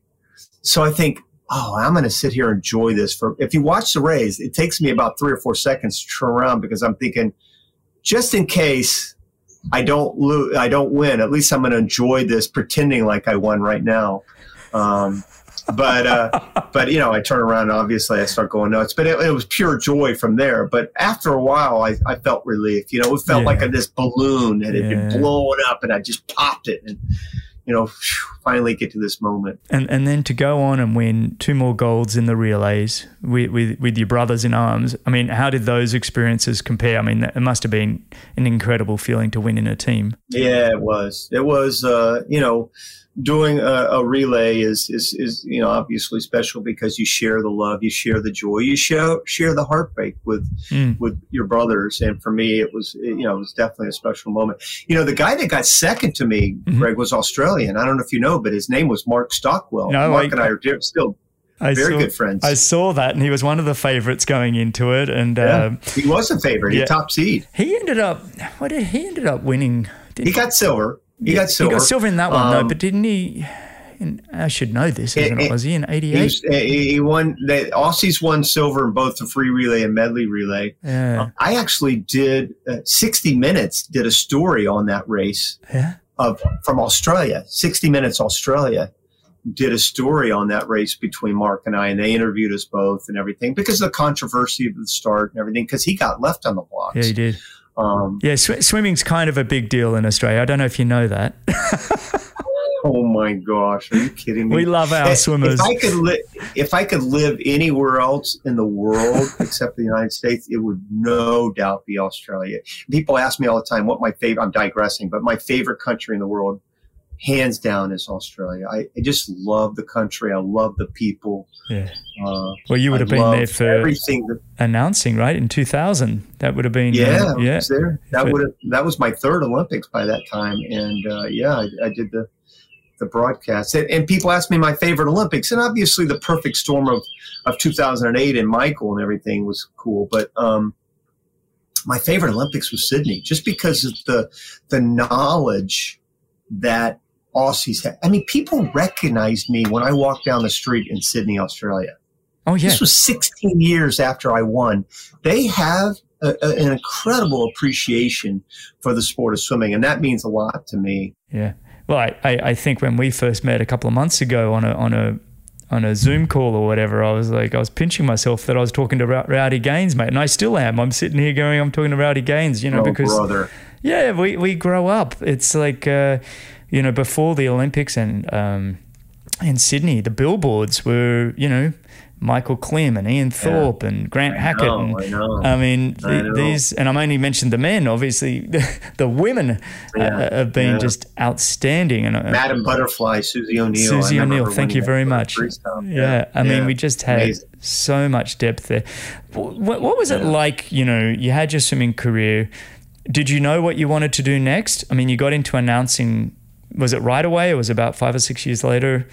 So I think, oh, I'm going to sit here and enjoy this. For if you watch the race, it takes me about three or four seconds to turn around because I'm thinking, just in case I don't lose, I don't win. At least I'm going to enjoy this, pretending like I won right now. Um, but uh, but you know, I turn around and obviously I start going nuts. But it, it, was pure joy from there. But after a while, I, I felt relief. You know, it felt yeah. like a, this balloon that had yeah. been blown up, and I just popped it, and you know, finally get to this moment. And and then to go on and win two more golds in the relays with, with, with your brothers in arms. I mean, how did those experiences compare? I mean, it must have been an incredible feeling to win in a team. Yeah, it was. It was, uh, you know, doing a, a, relay is, is, is, you know, obviously special because you share the love, you share the joy, you share, share the heartbreak with, mm. with your brothers. And for me, it was, you know, it was definitely a special moment. You know, the guy that got second to me, mm-hmm. Greg, was Australian. I don't know if you know, but his name was Mark Stockwell. No, Mark I, and I are still I very saw, good friends. I saw that, and he was one of the favorites going into it. And yeah, um, he was a favorite. Yeah. He top seed. He ended up. What did he ended up winning? he got silver. He got silver. He got silver in that one um, though, but didn't he? In, I should know this, it? Was he in '88? He, he, won. The Aussies won silver in both the free relay and medley relay. Yeah. Uh, I actually did uh, 60 Minutes did a story on that race. Yeah. Of from Australia, 60 Minutes Australia did a story on that race between Mark and I, and they interviewed us both and everything because of the controversy of the start and everything. Because he got left on the blocks. Yeah, he did. Um, yeah, sw- swimming's kind of a big deal in Australia. I don't know if you know that. [laughs] oh my gosh, are you kidding me? We love our swimmers. If I could li- if I could live anywhere else in the world [laughs] except the United States, it would no doubt be Australia. People ask me all the time what my favorite. I'm digressing, but my favorite country in the world hands down is Australia. I, I, just love the country. I love the people. Yeah. Uh, well, you would have I been there for everything that, announcing, right? In 2000, that would have been. Yeah, uh, yeah. there. That would have. That was my third Olympics by that time, and uh, yeah, I, I, did the the broadcast. And, and, people ask me my favorite Olympics, and obviously the perfect storm of of 2008 and Michael and everything was cool, but. um my favorite Olympics was Sydney, just because of the the knowledge that Aussies have. I mean, people recognized me when I walked down the street in Sydney, Australia. Oh, yeah. This was 16 years after I won. They have a, a, an incredible appreciation for the sport of swimming, and that means a lot to me. Yeah. Well, I, I, I think when we first met a couple of months ago on a on a on a Zoom call or whatever, I was like, I was pinching myself that I was talking to Rowdy Gaines, mate, and I still am. I'm sitting here going, I'm talking to Rowdy Gaines, you know, oh, because brother. yeah, we we grow up. It's like. Uh, you know, before the Olympics and um, in Sydney, the billboards were, you know, Michael Klim and Ian Thorpe yeah. and Grant I Hackett. Know, and, I, know. I mean, I these, and I'm only mentioned the men, obviously, [laughs] the, women uh, yeah. uh, have been yeah. just outstanding. And uh, Madam Butterfly, Susie O'Neill. Susie O'Neill, thank you very much. Yeah. I mean, we just had Amazing. so much depth there. What, what was it like? You know, you had your swimming career. Did you know what you wanted to do next? I mean, you got into announcing was it right away? It was about five or six years later.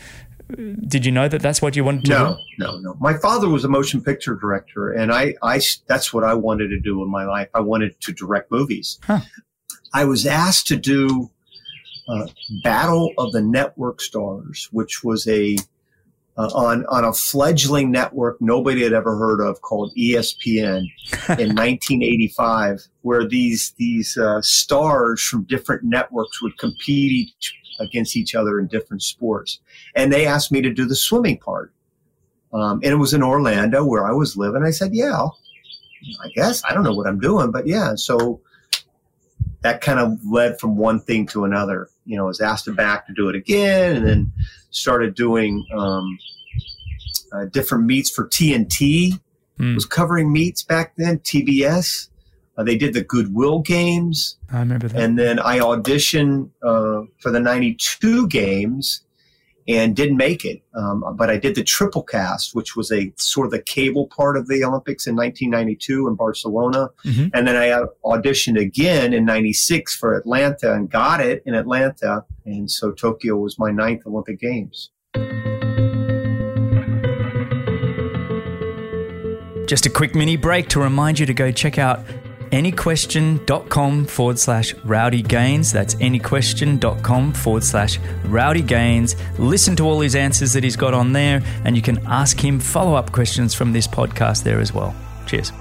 Did you know that that's what you wanted to no, do? No, no, no. My father was a motion picture director, and I, I, that's what I wanted to do in my life. I wanted to direct movies. Huh. I was asked to do uh, Battle of the Network Stars, which was a uh, on on a fledgling network nobody had ever heard of called ESPN [laughs] in 1985, where these these uh, stars from different networks would compete each, against each other in different sports, and they asked me to do the swimming part, um, and it was in Orlando where I was living. I said, "Yeah, I'll, I guess I don't know what I'm doing, but yeah." So that kind of led from one thing to another. You know, was asked to back to do it again, and then started doing um, uh, different meets for TNT. Mm. Was covering meets back then. TBS. Uh, they did the Goodwill games. I remember that. And then I auditioned uh, for the '92 games and didn't make it. Um, but I did the triple cast, which was a sort of the cable part of the Olympics in 1992 in Barcelona. Mm-hmm. And then I auditioned again in 96 for Atlanta and got it in Atlanta. And so Tokyo was my ninth Olympic Games. Just a quick mini break to remind you to go check out anyquestion.com forward slash rowdy gaines. That's anyquestion.com forward slash rowdy gaines. Listen to all his answers that he's got on there, and you can ask him follow up questions from this podcast there as well. Cheers.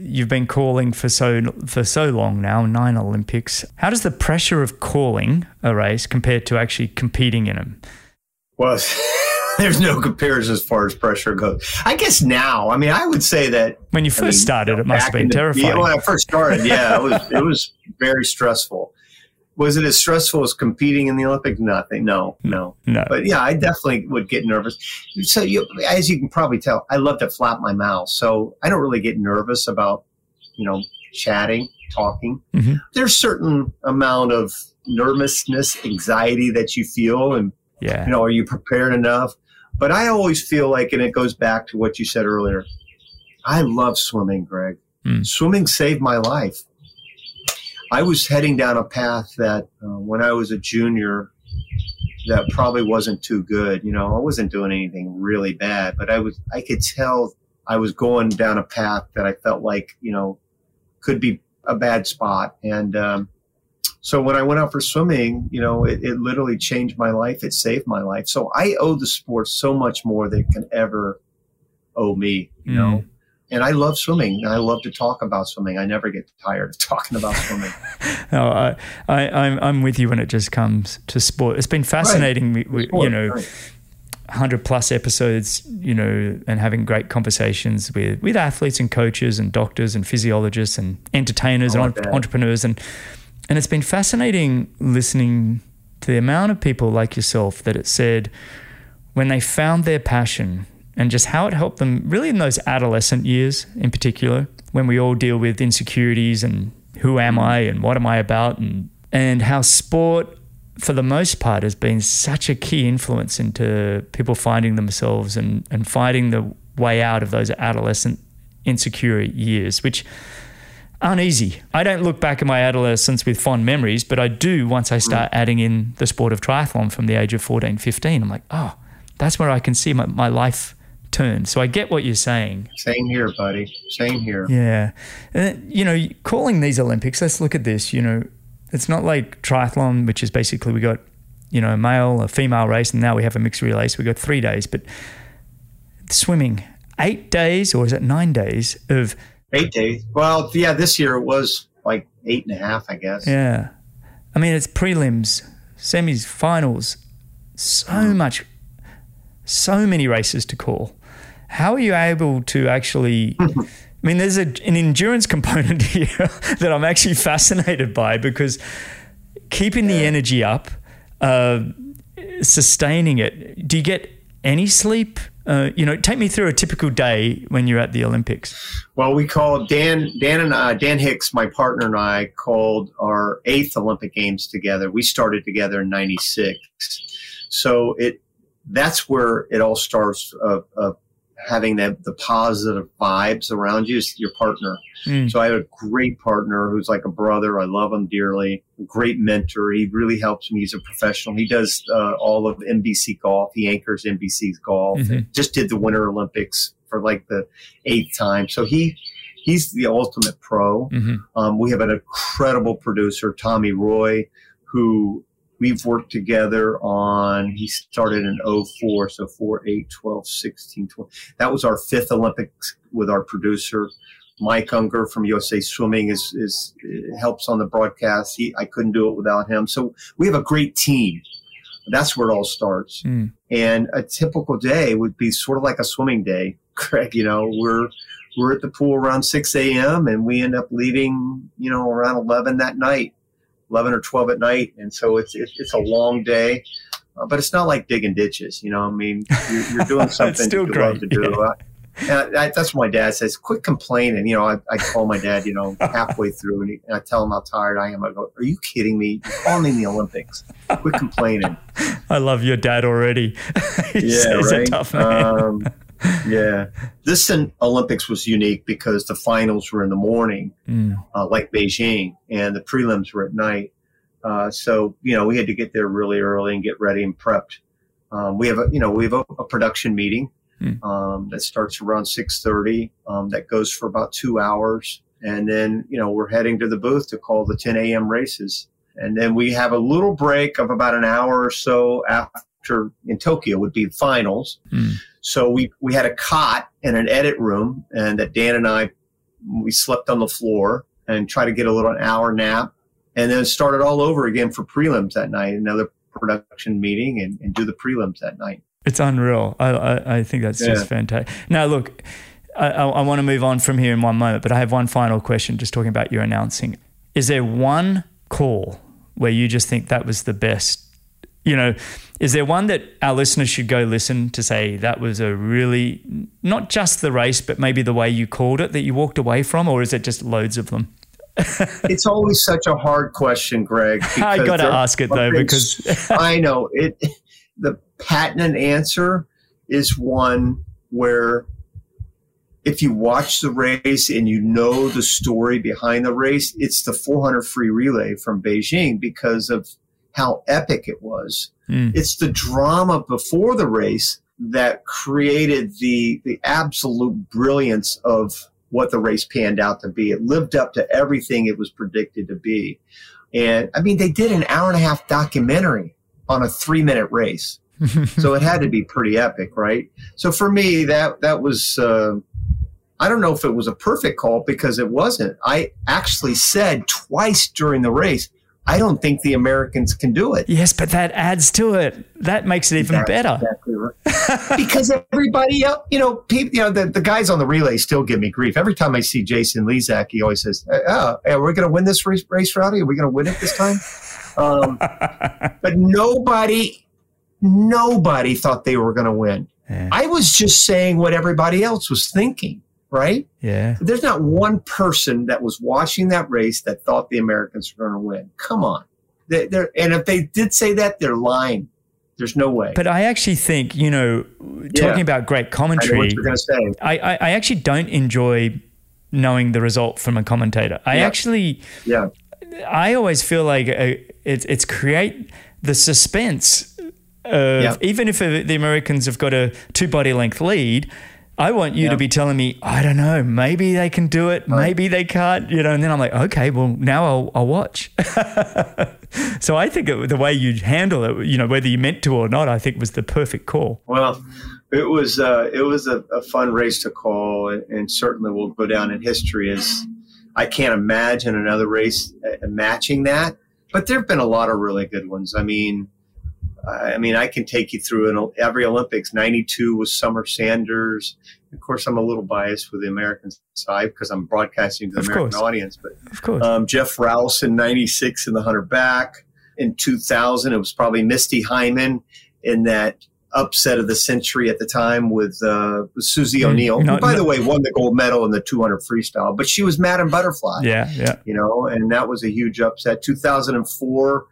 You've been calling for so for so long now, nine Olympics. How does the pressure of calling a race compare to actually competing in them? Well, [laughs] [laughs] there's no comparison as far as pressure goes. I guess now, I mean, I would say that when you first I mean, started, it must have been terrifying. The, when I first started, yeah, it was it was very stressful. Was it as stressful as competing in the Olympics? Nothing. No, no, no. But yeah, I definitely would get nervous. So you, as you can probably tell, I love to flap my mouth, so I don't really get nervous about, you know, chatting, talking. Mm-hmm. There's certain amount of nervousness, anxiety that you feel, and yeah. you know, are you prepared enough? But I always feel like, and it goes back to what you said earlier. I love swimming, Greg. Mm. Swimming saved my life. I was heading down a path that uh, when I was a junior, that probably wasn't too good. You know, I wasn't doing anything really bad, but I was, I could tell I was going down a path that I felt like, you know, could be a bad spot. And, um, so when I went out for swimming, you know, it, it, literally changed my life. It saved my life. So I owe the sport so much more than it can ever owe me, you mm. know. And I love swimming. I love to talk about swimming. I never get tired of [laughs] talking about swimming. [laughs] no, I, I, I'm, I'm with you when it just comes to sport. It's been fascinating, right. sport, you know. Right. 100 plus episodes, you know, and having great conversations with, with athletes and coaches and doctors and physiologists and entertainers and entrepreneurs. And and it's been fascinating listening to the amount of people like yourself that it said when they found their passion and just how it helped them really in those adolescent years in particular, when we all deal with insecurities and who am mm. I and what am I about and and how sport for the most part has been such a key influence into people finding themselves and, and finding the way out of those adolescent insecure years, which uneasy. I don't look back at my adolescence with fond memories, but I do once I start adding in the sport of triathlon from the age of 14, 15. I'm like, oh, that's where I can see my, my life turn. So I get what you're saying. Same here, buddy. Same here. Yeah. And, you know, calling these Olympics, let's look at this. You know, it's not like triathlon, which is basically we got, you know, a male, a female race, and now we have a mixed relay. So we got three days. But swimming, eight days, or is it nine days of Eight days. Well, yeah, this year it was like eight and a half, I guess. Yeah. I mean, it's prelims, semis, finals, so mm. much, so many races to call. How are you able to actually? [laughs] I mean, there's a, an endurance component [laughs] here that I'm actually fascinated by because keeping the energy up, uh, sustaining it. Do you get any sleep? Uh, you know, take me through a typical day when you're at the Olympics. Well, we called Dan, Dan and I, Dan Hicks, my partner and I called our eighth Olympic Games together. We started together in '96, so it that's where it all starts. Of, of having that the positive vibes around you is your partner. Mm. So I have a great partner who's like a brother. I love him dearly. Great mentor. He really helps me. He's a professional. He does uh, all of NBC golf. He anchors NBC's golf. Mm-hmm. Just did the Winter Olympics for like the eighth time. So he he's the ultimate pro. Mm-hmm. Um, we have an incredible producer, Tommy Roy, who we've worked together on, he started in 04, so 4, 8, 12, 16, 20. That was our fifth Olympics with our producer. Mike Unger from USA Swimming is, is helps on the broadcast. He, I couldn't do it without him. So we have a great team. That's where it all starts. Mm. And a typical day would be sort of like a swimming day, [laughs] Craig. You know, we're we're at the pool around 6 a.m. and we end up leaving, you know, around 11 that night. 11 or 12 at night. And so it's, it's a long day, uh, but it's not like digging ditches. You know, I mean, you're, you're [laughs] doing something you great. love to do. Yeah. Uh, I, that's what my dad says. Quit complaining. You know, I, I call my dad, you know, [laughs] halfway through and, he, and, I tell him how tired I am. I go, Are you kidding me? You're calling the Olympics. Quit complaining. [laughs] I love your dad already. he's, yeah, he's right? a tough man. Um, yeah. This Olympics was unique because the finals were in the morning, mm. uh, like Beijing, and the prelims were at night. Uh, so, you know, we had to get there really early and get ready and prepped. Um, we have a, you know, we have a, a production meeting mm. um, that starts around 6.30 um, that goes for about two hours. And then, you know, we're heading to the booth to call the 10 a.m. races. And then we have a little break of about an hour or so after in Tokyo would be finals. Mm. So we, we had a cot and an edit room and that Dan and I, we slept on the floor and tried to get a little an hour nap and then started all over again for prelims that night, another production meeting and, and do the prelims that night. It's unreal. I, I, I think that's Yeah. just fantastic. Now, look, I, I, I want to move on from here in one moment, but I have one final question just talking about your announcing. Is there one call where you just think that was the best? You know, is there one that our listeners should go listen to say that was a really, not just the race, but maybe the way you called it that you walked away from, or is it just loads of them? [laughs] it's always such a hard question, Greg. [laughs] I got to ask it though, because [laughs] I know it. The patent answer is one where if you watch the race and you know the story behind the race, it's the 400 free relay from Beijing because of how epic it was. Mm. It's the drama before the race that created the the absolute brilliance of what the race panned out to be. It lived up to everything it was predicted to be. And I mean, they did an hour and a half documentary on a three minute race. [laughs] so it had to be pretty epic, right? So for me, that, that was, uh, I don't know if it was a perfect call because it wasn't. I actually said twice during the race, I don't think the Americans can do it. yes, but that adds to it. That makes it even That's better. Exactly right. [laughs] because everybody else, you know, people, you know, the, the guys on the relay still give me grief. Every time I see Jason Lezak, he always says, "Oh, are we going to win this race, race, Rowdy? Are we going to win it this time?" [laughs] Um, but nobody, nobody thought they were going to win. Yeah. I was just saying what everybody else was thinking, right? yeah. There's not one person that was watching that race that thought the Americans were going to win. Come on. They, they're, and if they did say that, they're lying. There's no way. But I actually think, you know, Yeah. talking about great commentary, what you're going to say. I, I, I actually don't enjoy knowing the result from a commentator. I Yeah. actually, Yeah. I always feel like uh, it's it's create the suspense of Yeah. even if the Americans have got a two body length lead. I want you Yeah. to be telling me, I don't know, maybe they can do it, maybe they can't, you know, and then I'm like, okay, well, now I'll, I'll watch. [laughs] so I think it, the way you handle it, you know, whether you meant to or not, I think was the perfect call. Well, it was uh, it was a, a fun race to call, and, and certainly will go down in history as I can't imagine another race uh, matching that. But there have been a lot of really good ones. I mean, I mean, I can take you through an, every Olympics. '92 was Summer Sanders. Of course, I'm a little biased with the American side because I'm broadcasting to the Of American course. audience. But Of course. um, Jeff Rouse in '96 in the hundred back. In 2000, it was probably Misty Hyman in that upset of the century at the time with uh, Susie Mm, O'Neill, who, by the way, won the gold medal in the 200 freestyle. But she was Madam Butterfly, yeah, yeah. you know, and that was a huge upset. 2004,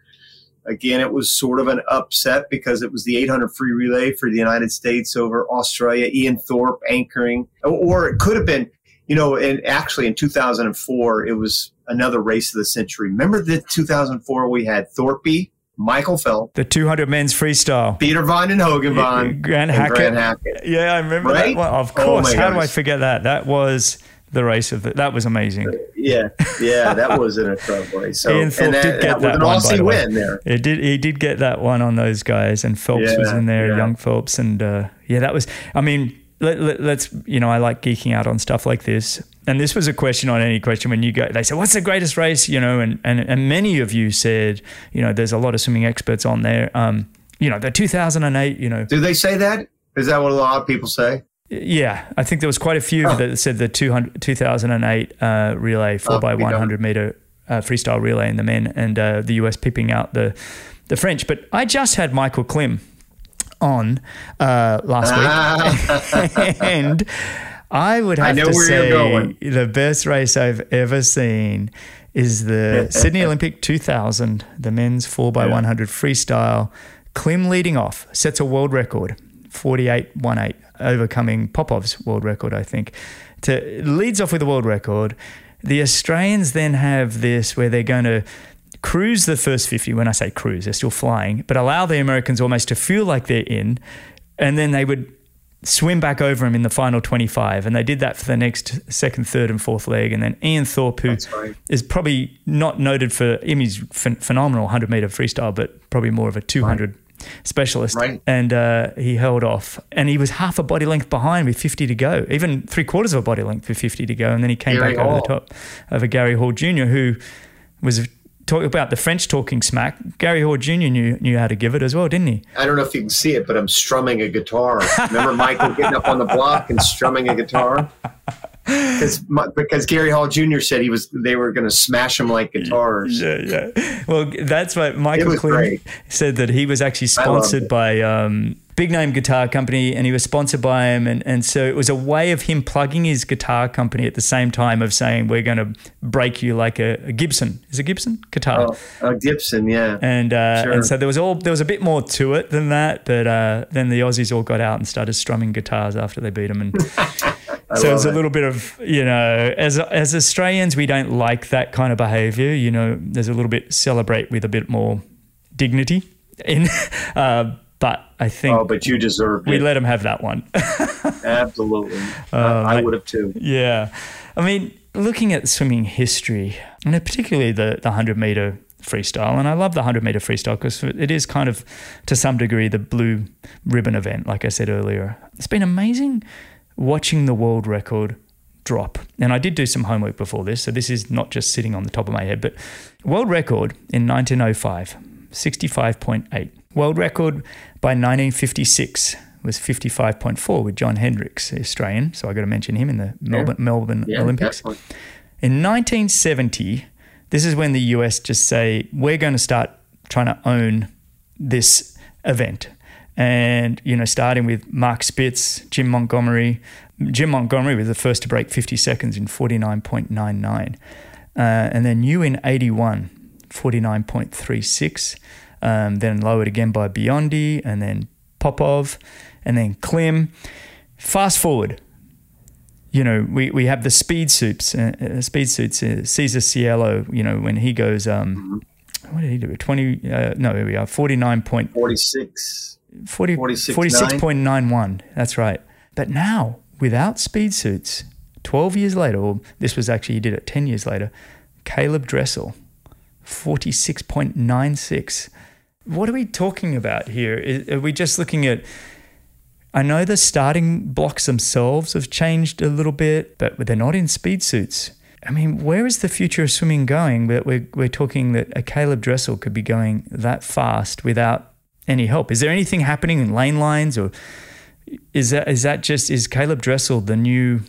again, it was sort of an upset because it was the 800 free relay for the United States over Australia. Ian Thorpe anchoring, or, it could have been, you know, and actually in 2004, it was another race of the century. Remember the 2004 we had Thorpe, Michael Phelps, The 200 men's freestyle. Pieter van den Hoogenband, Grant Hackett. Grant Hackett. Yeah, I remember Right? that one. Of Oh course. my How do I forget that? That was the race of the. That was amazing. Yeah, yeah, that was an incredible [laughs] race. So, Ian Thorpe and that, did get that that an one, by the way. win there. It did. He did get that one on those guys, and Phelps was in there, yeah. young Phelps, and uh, yeah, that was. I mean, let, let, let's. You know, I like geeking out on stuff like this, and this was a question on any question when you go. They said, "What's the greatest race?" You know, and and and many of you said, you know, there's a lot of swimming experts on there. Um, you know, the 2008. You know, Do they say that? Is that what a lot of people say? Yeah, I think there was quite a few Oh. that said the 200, 2008 uh, relay four Oh, by we don't. 100 meter uh, freestyle relay in the men, and uh, the US pipping out the the French. But I just had Michael Klim on uh, last week, [laughs] and I would I have know to where say you're going. the best race I've ever seen is the [laughs] Sydney Olympic 2000, the men's 4x100 freestyle. Klim leading off sets a world record, 48.18, overcoming Popov's world record, I think. To, leads off with the world record. The Australians then have this where they're going to cruise the first 50. When I say cruise, they're still flying, but allow the Americans almost to feel like they're in. And then they would swim back over him in the final 25. And they did that for the next second, third, and fourth leg. And then Ian Thorpe, who right. is probably not noted for, I mean, he's phen- phenomenal 100 meter freestyle, but probably more of a 200 specialist. Right. And uh, he held off. And he was half a body length behind with 50 to go, even three quarters of a body length with 50 to go. And then he came Gary back over the Hall. top over Gary Hall Jr., who was talk about the French talking smack. Gary Hall Jr. knew knew how to give it as well, didn't he? I don't know if you can see it, but I'm strumming a guitar. Remember Michael getting up on the block and strumming a guitar? [laughs] Because because Gary Hall Jr. said he was they were going to smash him like guitars. Yeah, yeah. Well, that's what Michael Klim said that he was actually sponsored by um, big name guitar company and he was sponsored by him and, and so it was a way of him plugging his guitar company at the same time of saying we're going to break you like a, a Gibson is it Gibson guitar oh, a Gibson yeah and uh, sure. and so there was all there was a bit more to it than that but uh, then the Aussies all got out and started strumming guitars after they beat him and [laughs] so it's a little bit of you know as as Australians we don't like that kind of behavior you know there's a little bit celebrate with a bit more dignity in [laughs] uh, but I think. Oh, but you deserve. we it. let him have that one. [laughs] Absolutely. Uh, I would have too. Yeah. I mean, looking at swimming history, and particularly the, the 100 meter freestyle, and I love the 100 meter freestyle because it is kind of, to some degree, the blue ribbon event, like I said earlier. It's been amazing watching the world record drop. And I did do some homework before this, so this is not just sitting on the top of my head, but world record in 1905, 65.8. World record by 1956 was 55.4 with Jon Henricks, Australian. So I got to mention him in the Melbourne. Melbourne yeah, Olympics. Definitely. In 1970, this is when the US just say, we're going to start trying to own this event. And, you know, starting with Mark Spitz, Jim Montgomery. Jim Montgomery was the first to break 50 seconds in 49.99. Uh, and then you in 81, 49.36 um, then lowered again by Biondi, and then Popov, and then Klim. Fast forward, you know, we, we have the speed suits, uh, uh, speed suits. Uh, Cesar Cielo, you know, when he goes, um, what did he do? Twenty? Uh, no, here we are. Forty nine point forty six. 40, 46.91. That's right. But now, without speed suits, 12 years later, or this was actually, you did it 10 years later, Caeleb Dressel, 46.96 what are we talking about here? Are we just looking at? I know the starting blocks themselves have changed a little bit, but they're not in speed suits. I mean, where is the future of swimming going? That we're, we're talking that a Caeleb Dressel could be going that fast without any help. Is there anything happening in lane lines, or is that is that just is Caeleb Dressel the new,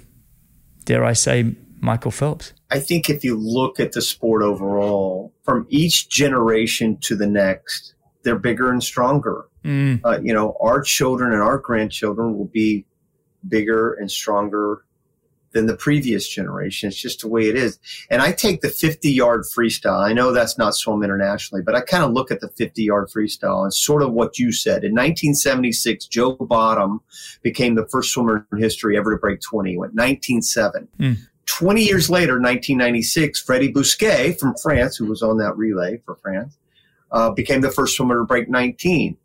dare I say, Michael Phelps? I think if you look at the sport overall, from each generation to the next, they're bigger and stronger. Mm. Uh, you know, our children and our grandchildren will be bigger and stronger than the previous generation. It's just the way it is. And I take the 50 yard freestyle. I know that's not swum internationally, but I kind of look at the 50 yard freestyle and sort of what you said. In 1976, Joe Bottom became the first swimmer in history ever to break 20. He went 19.7. Mm. 20 years later, 1996, Freddie Bousquet from France, who was on that relay for France, uh, became the first swimmer to break 19.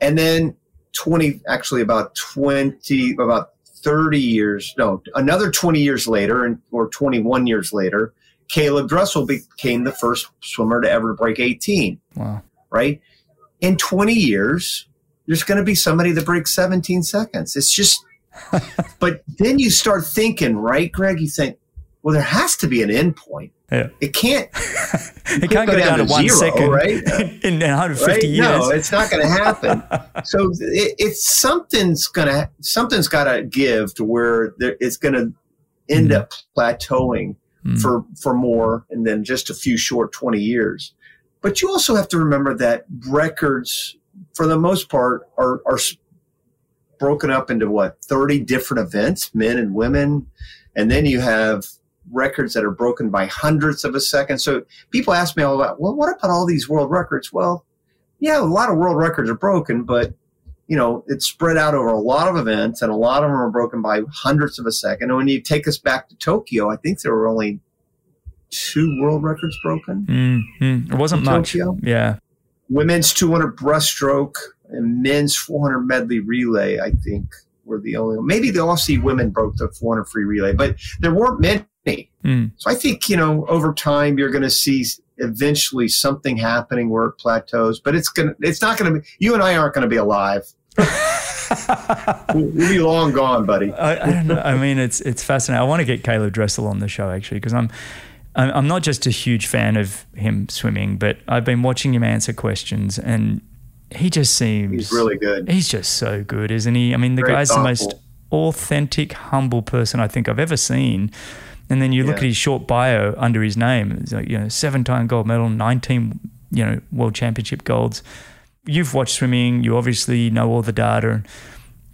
And then 20, actually about 20, about 30 years, no, another 20 years later, and or 21 years later, Caeleb Dressel became the first swimmer to ever break 18. Wow. Right? In 20 years, there's going to be somebody that breaks 17 seconds. It's just, [laughs] but then you start thinking, right, Greg? You think, well, there has to be an end point. Yeah. It can't. [laughs] it can't go, go down, down, to, one zero, second, right? [laughs] in 150 right? years. No, it's not going to happen. [laughs] so it, it's something's going to something's got to give to where there, it's going to end mm. up plateauing mm. for for more, and then just a few short 20 years. But you also have to remember that records, for the most part, are are broken up into what 30 different events, men and women, and then you have records that are broken by hundredths of a second. So people ask me all about, well, what about all these world records? Well, yeah, a lot of world records are broken, but you know, it's spread out over a lot of events and a lot of them are broken by hundredths of a second. And when you take us back to Tokyo, I think there were only two world records broken. Mm-hmm. It wasn't much. Tokyo. Yeah. Women's 200 breaststroke and men's 400 medley relay, I think, were the only. Maybe the Aussie women broke the 400 free relay, but there weren't many Mm. So I think, you know, over time you're going to see eventually something happening where it plateaus, but it's going to, it's not going to be, you and I aren't going to be alive. [laughs] we'll, be long gone, buddy. I, I, don't know. I mean, it's, it's fascinating. I want to get Caeleb Dressel on the show actually, because I'm, I'm I'm not just a huge fan of him swimming, but I've been watching him answer questions, and he just seems He's really good. He's just so good, isn't he? I mean, the Very guy's the most authentic, humble person I think I've ever seen. And then you look at his short bio under his name. It's like, you know, seven-time gold medal, 19, you know, world championship golds. You've watched swimming. You obviously know all the data.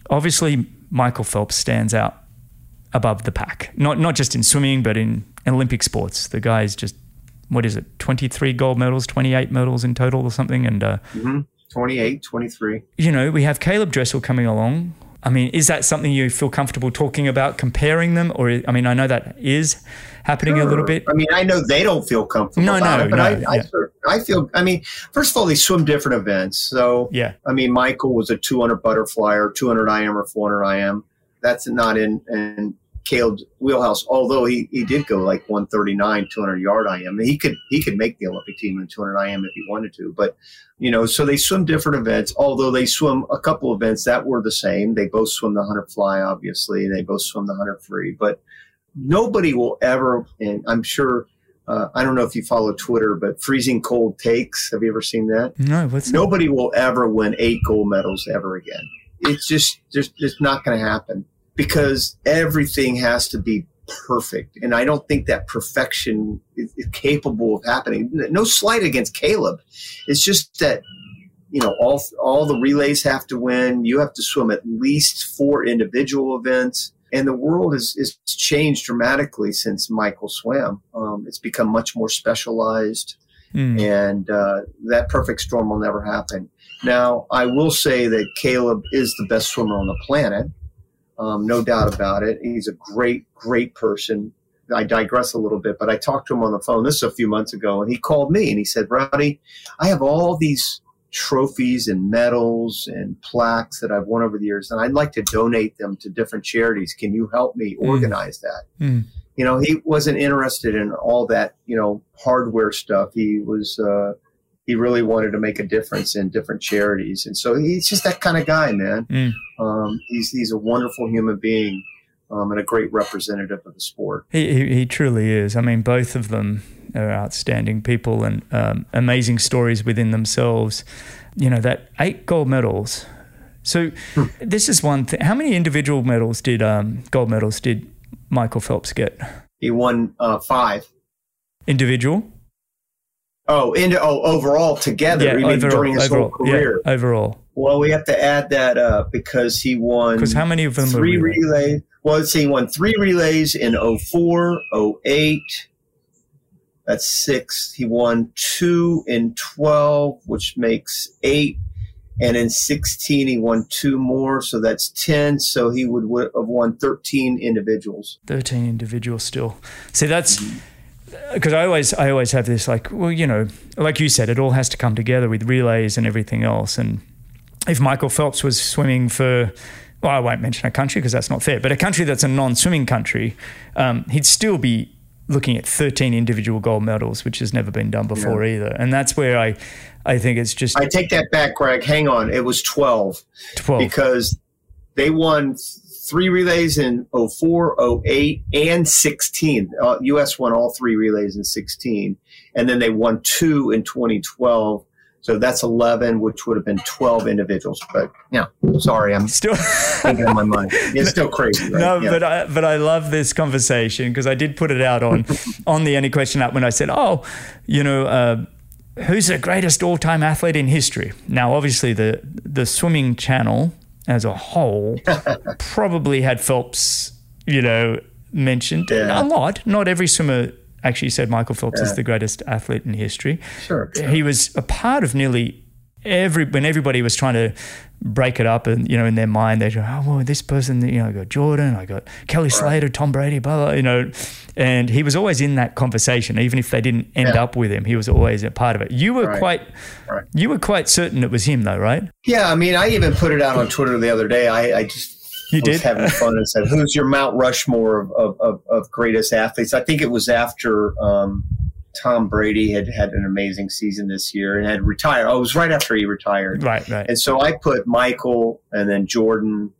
Obviously, Michael Phelps stands out above the pack. Not not just in swimming, but in Olympic sports. The guy is just what is it? 23 gold medals, 28 medals in total or something. And uh, hmm 28, 23. you know, we have Caeleb Dressel coming along. I mean, is that something you feel comfortable talking about, comparing them? Or, I mean, I know that is happening a little bit. I mean, I know they don't feel comfortable No, no, it, but no, I, I, yeah. sort- I feel. I mean, first of all, they swim different events. So, Yeah. I mean, Michael was a 200 butterfly or 200 IM or 400 IM. That's not in in Caeleb's wheelhouse. Although he, he did go like 139, 200 yard IM. He could he could make the Olympic team in 200 IM if he wanted to. But you know, so they swim different events. Although they swim a couple events that were the same. They both swim the 100 fly, obviously. They both swim the 100 free. But nobody will ever, and I'm sure. Uh, I don't know if you follow Twitter, but freezing cold takes. Have you ever seen that? No, what's Nobody will ever win eight gold medals ever again. It's just just just not going to happen because everything has to be perfect, and I don't think that perfection is, is capable of happening. No slight against Caeleb. It's just that you know all all the relays have to win. You have to swim at least four individual events. And the world has, has changed dramatically since Michael swam. Um, it's become much more specialized Mm. and uh, that perfect storm will never happen. Now, I will say that Caeleb is the best swimmer on the planet, um, no doubt about it. He's a great, great person. I digress a little bit, but I talked to him on the phone. This is a few months ago, and he called me and he said, "Rowdy, I have all these trophies and medals and plaques that I've won over the years, and I'd like to donate them to different charities. Can you help me Mm. organize that?" Mm. you know, he wasn't interested in all that, you know, hardware stuff. He was, uh, he really wanted to make a difference in different charities. And so he's just that kind of guy, man. Mm. Um, he's, he's a wonderful human being. Um, and a great representative of the sport. He, he, he truly is. I mean, both of them are outstanding people and um, amazing stories within themselves. You know, that eight gold medals. So, this is one thing. How many individual medals did, um, gold medals did Michael Phelps get? He won uh, five. Individual? Oh, into oh overall together, yeah, overall. during his overall whole career. Yeah, overall. Well, we have to add that up because he won. Because how many of them three were relay? relays. Well, let's see, he won three relays in 04, 08. That's six. He won two in 12, which makes eight. And in 16, he won two more. So that's 10. So he would have won 13 individuals. 13 individuals still. See, that's because I always I always have this like, well, you know, like you said, it all has to come together with relays and everything else. And if Michael Phelps was swimming for, well, I won't mention a country because that's not fair, but a country that's a non-swimming country, um, he'd still be looking at 13 individual gold medals, which has never been done before either. And that's where I, I think it's just I take that back, Greg. Hang on. It was 12 12. because they won three relays in 04, 08, and 16. Uh, U.S. won all three relays in 16. And then they won two in 2012. So that's 11, which would have been 12 individuals. But yeah, sorry, I'm Still. [laughs] thinking on my mind. It's still crazy. Right? No, Yeah. but I but I love this conversation because I did put it out on [laughs] on the any question app when I said, oh, you know, uh, who's the greatest all time athlete in history? Now, obviously, the the swimming channel as a whole [laughs] probably had Phelps, you know, mentioned Yeah. a lot. Not every swimmer actually said Michael Phelps is the greatest athlete in history sure. sure. he was a part of nearly every when everybody was trying to break it up and you know in their mind they go oh well this person you know I got Jordan I got Kelly Slater Tom Brady blah, blah you know and he was always in that conversation even if they didn't end Yeah. up with him he was always a part of it you were Right. quite Right. you were quite certain it was him though right Yeah, I mean, I even put it out on Twitter the other day. I, I just you was did having fun and said, "Who's your Mount Rushmore of, of, of, of greatest athletes?" I think it was after um, Tom Brady had had an amazing season this year and had retired. Oh, it was right after he retired, right right and so I put Michael and then Jordan,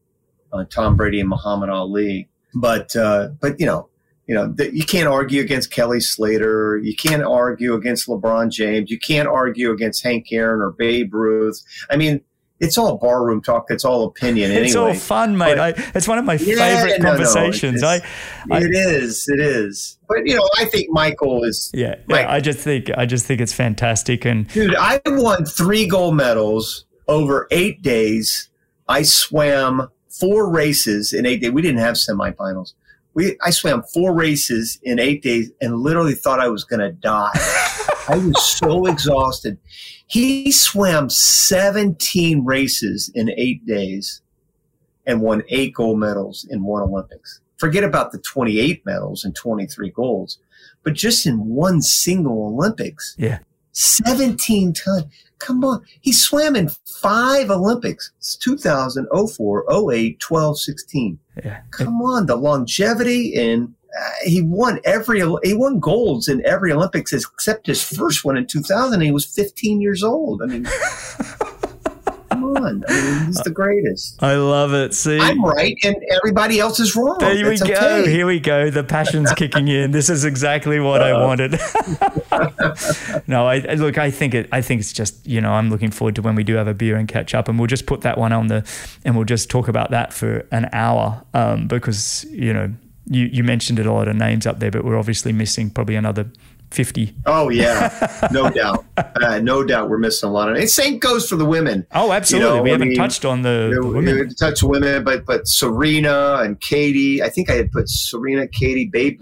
uh, Tom Brady, and Muhammad Ali. But uh, but you know, you know, you can't argue against Kelly Slater. You can't argue against LeBron James. You can't argue against Hank Aaron or Babe Ruth. I mean, it's all barroom talk. It's all opinion. Anyway. It's all fun, mate. But, I, it's one of my yeah, favorite no, conversations. No, I, I, it is. It is. But you know, I think Michael is. Yeah, yeah. I just think I just think it's fantastic. And dude, I won three gold medals over eight days. I swam four races in eight days. We didn't have semifinals. We I swam four races in eight days and literally thought I was going to die. [laughs] I was so exhausted. He swam 17 races in eight days and won eight gold medals in one Olympics. Forget about the 28 medals and 23 golds, but just in one single Olympics. Yeah. 17 times. Come on. He swam in five Olympics. It's 2000, 04, 08, 12, 16. Yeah. Come on. The longevity and uh, he won every he won golds in every Olympics except his first one in 2000. He was 15 years old. I mean, [laughs] come on, I mean, he's the greatest. I love it. See, I'm right, and everybody else is wrong. There we go. Okay. Here we go. The passion's kicking in. This is exactly what uh, I wanted. [laughs] no, I look. I think it. I think it's just you know. I'm looking forward to when we do have a beer and catch up, and we'll just put that one on the, and we'll just talk about that for an hour, um, because you know you, you mentioned it a lot of names up there, but we're obviously missing probably another 50. Oh, yeah, [laughs] no doubt. Uh, no doubt we're missing a lot of it. Same goes for the women. Oh, absolutely. You know, we I haven't mean, touched on the, the women. We touched women, but, but Serena and Katie, I think I had put Serena, Katie, Babe.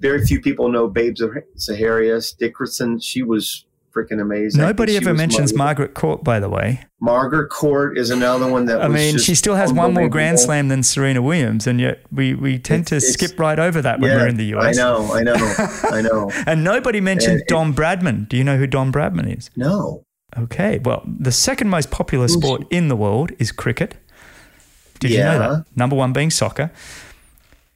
Very few people know Babe Zaharias Didrikson. She was freaking amazing. Nobody ever mentions Margaret Court, by the way. Margaret Court is another one that I mean, she still has one more Grand Slam than Serena Williams, and yet we, we tend it's, to skip right over that when yeah, we're in the US. I know, I know, I know. [laughs] and nobody mentioned and, Don Bradman. Do you know who Don Bradman is? No. Okay, well, the second most popular sport in the world is cricket. Did yeah. you know that? Number one being soccer.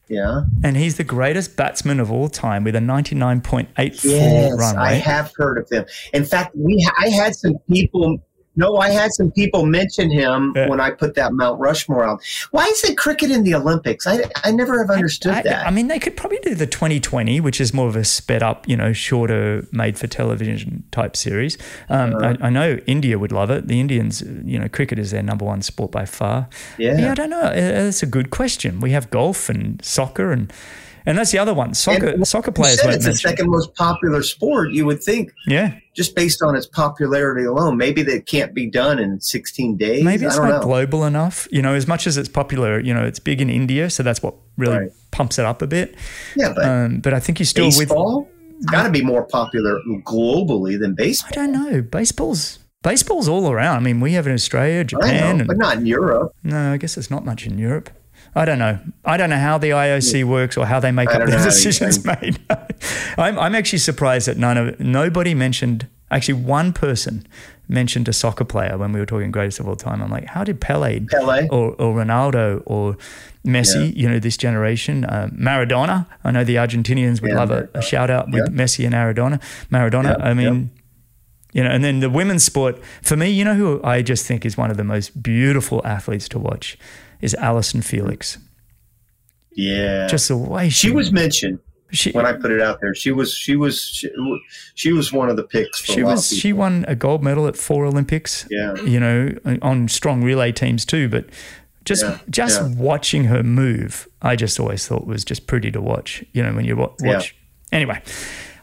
Yeah. And he's the greatest batsman of all time with a 99.84 yes, run rate. I have heard of him. In fact, we I had some people no, I had some people mention him yeah. when I put that Mount Rushmore out. Why is it cricket in the Olympics? I, I never have understood I, I, that. I mean, they could probably do the 2020, which is more of a sped up, you know, shorter made for television type series. Um, uh-huh. I, I, know India would love it. The Indians, you know, cricket is their number one sport by far. Yeah. Yeah, I don't know. It's a good question. We have golf and soccer and and that's the other one. Soccer and soccer players. Said it's the second most popular sport. You would think. Yeah. Just based on its popularity alone, maybe that can't be done in 16 days. Maybe it's not know. global enough. You know, as much as it's popular, you know, it's big in India, so that's what really right. pumps it up a bit. Yeah, but um, but I think you still baseball? with. It's got to be more popular globally than baseball. I don't know. Baseball's baseball's all around. I mean, we have in Australia, Japan, know, but not in Europe. No, I guess it's not much in Europe. I don't know. I don't know how the IOC works or how they make I up the [laughs] decisions made. [laughs] I'm, I'm actually surprised that none of nobody mentioned. Actually, one person mentioned a soccer player when we were talking greatest of all time. I'm like, how did Pele, Pele. Or, or Ronaldo or Messi, yeah. you know, this generation, uh, Maradona. I know the Argentinians would yeah, love a, a, shout out with yeah. Messi and Maradona. Maradona. I mean, you know, and then the women's sport for me, you know, who I just think is one of the most beautiful athletes to watch is Allyson Felix. Yeah, just the way she, she was mentioned. She, when I put it out there, she was she was she, she was one of the picks. she was she won a gold medal at four Olympics. Yeah, you know, on strong relay teams too. But just yeah, just yeah. watching her move, I just always thought was just pretty to watch. You know, when you watch. Yeah. Anyway,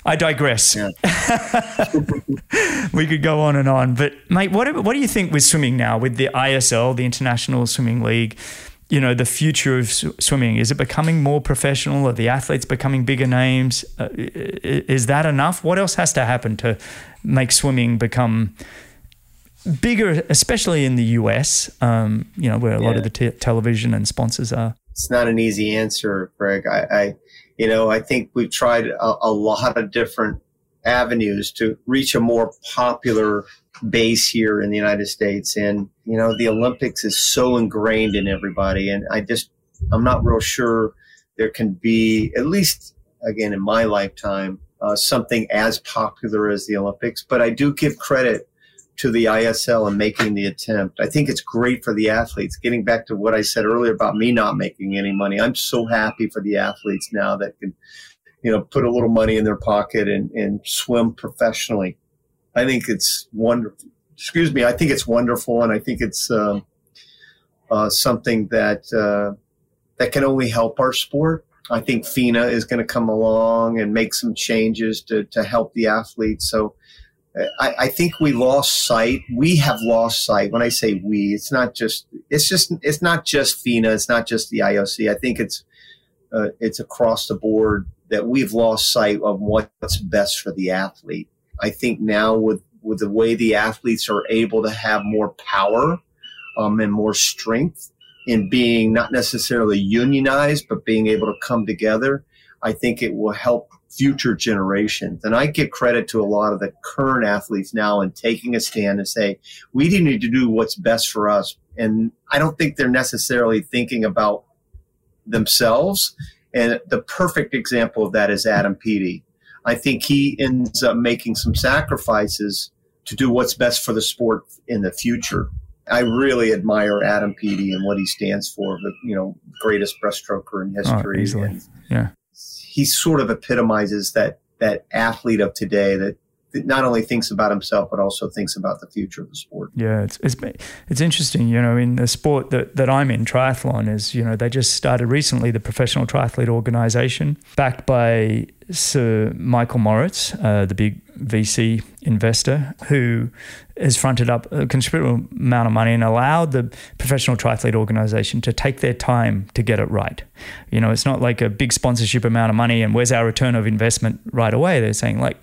I digress. Yeah. [laughs] we could go on and on, but mate, what what do you think with swimming now with the ISL, the International Swimming League? You know, the future of swimming is it becoming more professional? Are the athletes becoming bigger names? Uh, is that enough? What else has to happen to make swimming become bigger, especially in the US? Um, you know, where a yeah. lot of the t- television and sponsors are. It's not an easy answer, Greg. I, I you know, I think we've tried a, a lot of different avenues to reach a more popular base here in the United States. And, you know, the Olympics is so ingrained in everybody. And I just, I'm not real sure there can be, at least again, in my lifetime, uh, something as popular as the Olympics. But I do give credit to the ISL and making the attempt. I think it's great for the athletes. Getting back to what I said earlier about me not making any money, I'm so happy for the athletes now that can, you know, put a little money in their pocket and, and swim professionally. I think it's wonderful. Excuse me. I think it's wonderful, and I think it's uh, uh, something that uh, that can only help our sport. I think FINA is going to come along and make some changes to, to help the athletes. So I, I, think we lost sight. We have lost sight. When I say we, it's not just it's just it's not just FINA. It's not just the IOC. I think it's uh, it's across the board that we've lost sight of what's best for the athlete. I think now with with the way the athletes are able to have more power um, and more strength in being not necessarily unionized, but being able to come together, I think it will help future generations. And I give credit to a lot of the current athletes now in taking a stand and say, we need to do what's best for us. And I don't think they're necessarily thinking about themselves. And the perfect example of that is Adam Peaty. I think he ends up making some sacrifices to do what's best for the sport in the future. I really admire Adam Peaty and what he stands for, the you know greatest breaststroker in oh, history. Oh, and, yeah, he sort of epitomizes that that athlete of today that, that not only thinks about himself but also thinks about the future of the sport. Yeah, it's it's it's interesting. You know, in the sport that that I'm in, triathlon is you know they just started recently the Professional Triathlete Organization, backed by Sir Michael Moritz, uh, the big VC investor, who has fronted up a considerable amount of money and allowed the professional triathlete organization to take their time to get it right. You know, it's not like a big sponsorship amount of money and where's our return of investment right away. They're saying, like,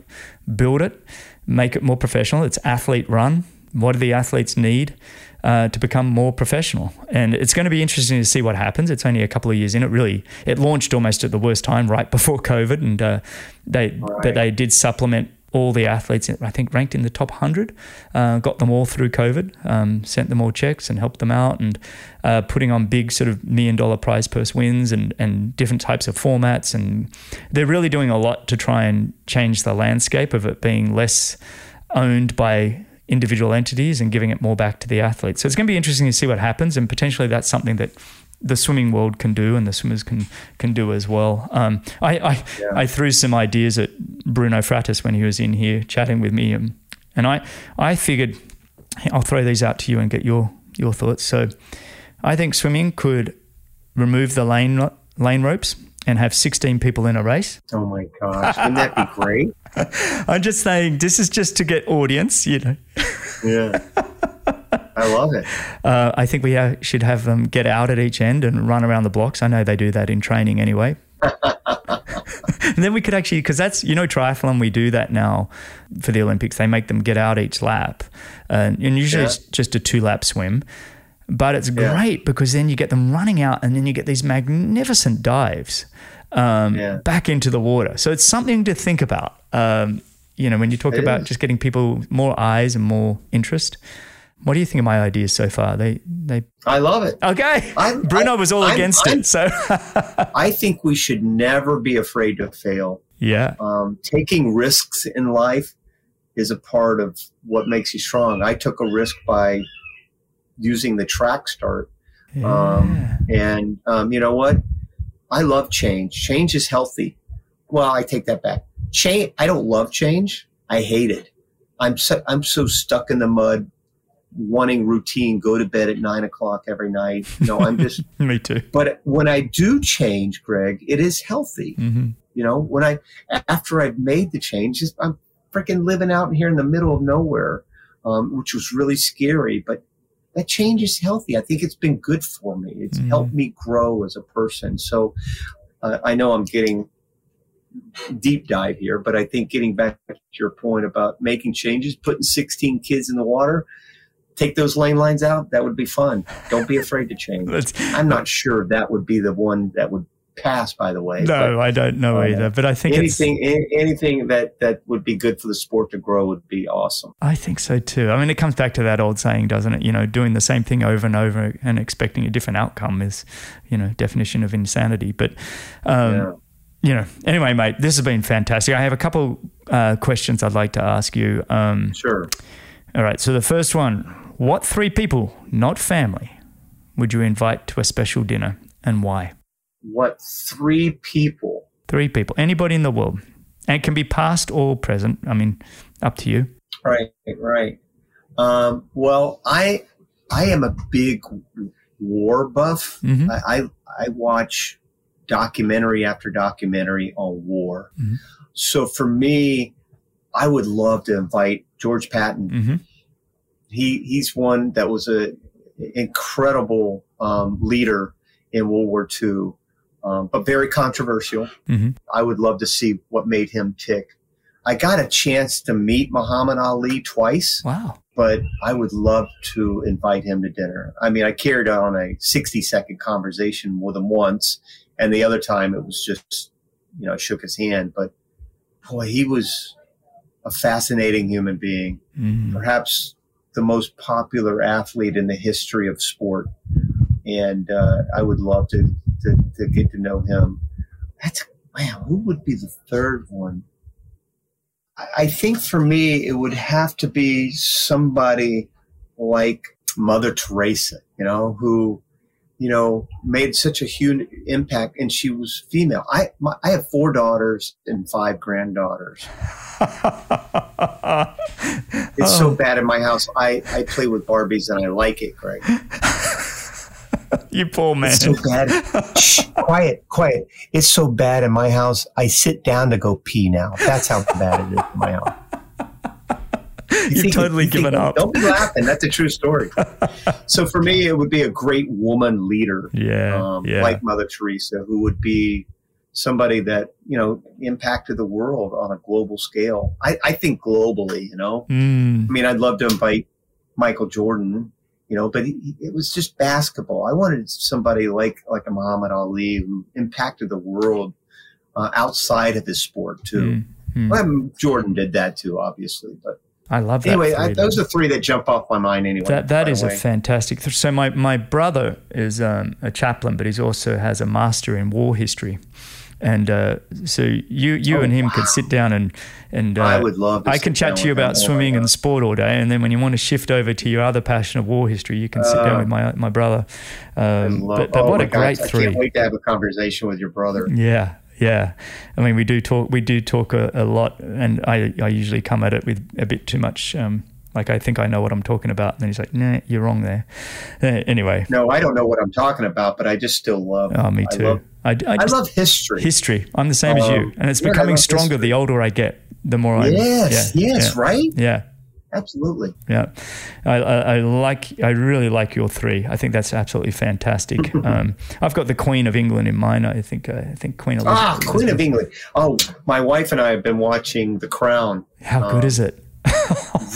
build it, make it more professional. It's athlete run. What do the athletes need? Uh, to become more professional. And it's going to be interesting to see what happens. It's only a couple of years in. It really it launched almost at the worst time, right [laughs] before COVID, and uh, they right. but they did supplement all the athletes, I think, ranked in the top 100, uh, got them all through COVID, um, sent them all checks and helped them out, and uh, putting on big sort of million dollar prize purse wins and, and different types of formats. And they're really doing a lot to try and change the landscape of it being less owned by individual entities and giving it more back to the athletes. So it's going to be interesting to see what happens, and potentially that's something that the swimming world can do and the swimmers can can do as well. Um, I I, yeah. I, threw some ideas at Bruno Fratus when he was in here chatting with me, and, and I I figured I'll throw these out to you and get your your thoughts. So I think swimming could remove the lane lane ropes and have 16 people in a race. Oh my gosh, wouldn't that be great? [laughs] I'm just saying, this is just to get audience, you know. yeah. I love it. Uh, I think we ha- should have them get out at each end and run around the blocks. I know they do that in training anyway. [laughs] and then we could actually, because that's, you know, triathlon, we do that now for the Olympics. They make them get out each lap. Uh, and usually yeah. it's just a two lap swim. But it's yeah. great because then you get them running out and then you get these magnificent dives um, yeah. back into the water. So it's something to think about. Um, you know, when you talk it about is. just getting people more eyes and more interest. What do you think of my ideas so far? They, they. I love it. Okay, I'm, [laughs] Bruno was all I'm, against it. So [laughs] I think we should never be afraid to fail. Yeah, um, taking risks in life is a part of what makes you strong. I took a risk by using the track start. Yeah. Um, and um, you know what? I love change. Change is healthy. Well, I take that back. Change. I don't love change. I hate it. I'm so, I'm so stuck in the mud, wanting routine. Go to bed at nine o'clock every night. No, I'm just [laughs] me too. But when I do change, Greg, it is healthy. Mm-hmm. You know, when I after I've made the changes, I'm freaking living out here in the middle of nowhere, um, which was really scary. But that change is healthy. I think it's been good for me. It's mm-hmm. helped me grow as a person. So uh, I know I'm getting deep dive here, but I think getting back to your point about making changes, putting 16 kids in the water, take those lane lines out, that would be fun. Don't be afraid to change. [laughs] I'm not sure that would be the one that would pass, by the way. No, but, I don't know uh, either. But I think anything anything that that would be good for the sport to grow would be awesome. I think so too. I mean, it comes back to that old saying, doesn't it? You know, doing the same thing over and over and expecting a different outcome is, you know, definition of insanity. But. Um, yeah you know, anyway, mate, this has been fantastic. I have a couple uh, questions I'd like to ask you. Um, sure. All right. So the first one what three people, not family, would you invite to a special dinner and why? What three people? Three people. Anybody in the world. And it can be past or present. I mean, up to you. Right, right. Um, well, I I am a big war buff. Mhm. I, I I watch documentary after documentary on war. Mhm. So for me, I would love to invite George Patton. hmm He he's one that was a incredible um, leader in World War II, um, but very controversial. Mm-hmm. I would love to see what made him tick. I got a chance to meet Muhammad Ali twice Wow. but I would love to invite him to dinner. I mean, I carried on a 60 second conversation with him once, and the other time it was just, you know, I shook his hand. But boy, he was a fascinating human being, Mm. perhaps the most popular athlete in the history of sport. And uh, I would love to, to, to get to know him. That's, man, who would be the third one? I- I think for me, it would have to be somebody like Mother Teresa, you know, who, you know, made such a huge impact and she was female. I, my, I have four daughters and five granddaughters. [laughs] It's so oh. bad in my house. I, I play with Barbies and I like it, Greg. [laughs] you poor man. It's so bad. [laughs] Shh, quiet, quiet. It's so bad in my house. I sit down to go pee now. That's how bad it is in my house. You You've totally you think- given up. Don't be laughing. That's a true story. [laughs] so for me, it would be a great woman leader, Yeah. um, yeah. like Mother Teresa, who would be somebody that you know impacted the world on a global scale. I, I think globally, you know. Mm. I mean, I'd love to invite Michael Jordan, you know, but he, it was just basketball. I wanted somebody like like a Muhammad Ali who impacted the world uh, outside of his sport too. Mm. Mm. Well, Jordan did that too, obviously. But I love that. anyway, I, those are three that jump off my mind anyway. That that is a fantastic. th- So my my brother is um, a chaplain, but he also has a master in war history, and uh, so you you Oh, and him wow. could sit down and and uh, I would love. To I can chat to you about Oh swimming and sport all day, and then when you want to shift over to your other passion of war history, you can sit down Uh, with my my brother. Um, love- but but oh what a great gosh, I can't wait to have a conversation with your brother. Yeah, yeah. I mean, we do talk. We do talk a, a lot, and I I usually come at it with a bit too much. Um, like I think I know what I'm talking about, and then he's like, "Nah, you're wrong there." Uh, anyway, No, I don't know what I'm talking about, but I just still love. oh, me I too. love, I, I, I love history. history. I'm the same as you, Um, and it's yeah, becoming stronger history. the older I get. The more I yes, yeah, yes, right. yeah, yeah. Absolutely. Yeah, I, I, I like. I really like your three. I think that's absolutely fantastic. [laughs] um, I've got the Queen of England in mind. I think. Uh, I think Queen Elizabeth. Ah, Queen of England. Oh, my wife and I have been watching The Crown. How good um, is it?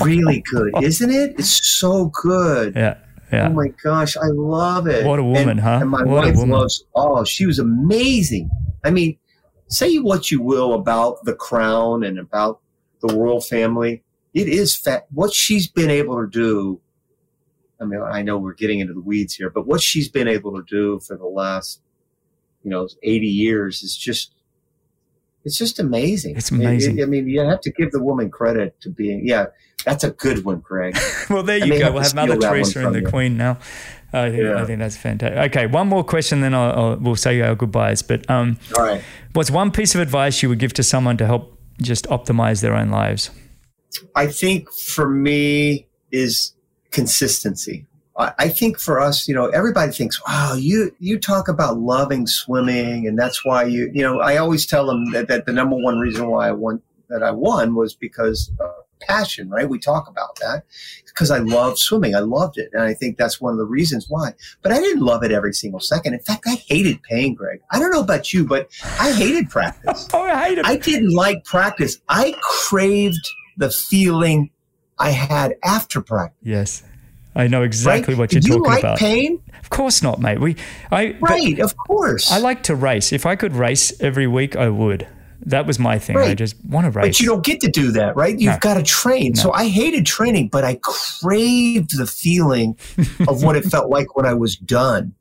Really [laughs] good, isn't it? It's so good. Yeah, yeah. Oh my gosh, I love it. What a woman, and, huh? And my What wife loves. Oh, she was amazing. I mean, say what you will about the crown and about the royal family. It is fat. What she's been able to do. I mean, I know we're getting into the weeds here, but what she's been able to do for the last, you know, 80 years is just, it's just amazing. It's amazing. I- I mean, you have to give the woman credit to being, yeah, that's a good one, Craig. [laughs] Well, there you go. have We'll have Mother steal that one Teresa and the you. Queen now. I think, Yeah. I think that's fantastic. Okay, one more question, then I'll, I'll, we'll say our goodbyes. But um, All right. what's one piece of advice you would give to someone to help just optimize their own lives? I think for me is consistency. I, think for us, you know, everybody thinks, wow, you, you talk about loving swimming and that's why you, you know, I always tell them that, that the number one reason why I won, that I won was because passion, right? We talk about that because I love swimming. I loved it. And I think that's one of the reasons why, but I didn't love it every single second. In fact, I hated paying Greg. I don't know about you, but I hated practice. [laughs] Oh, I hated it. I didn't like practice. I craved the feeling I had after practice. yes, I know exactly right? what you're you talking like about. pain? Of course not, mate. We, I, Right, of course. I like to race. If I could race every week, I would. That was my thing. I Right. just want to race. but you don't get to do that, right? You've No. got to train. So I hated training, but I craved the feeling of what it felt like when I was done,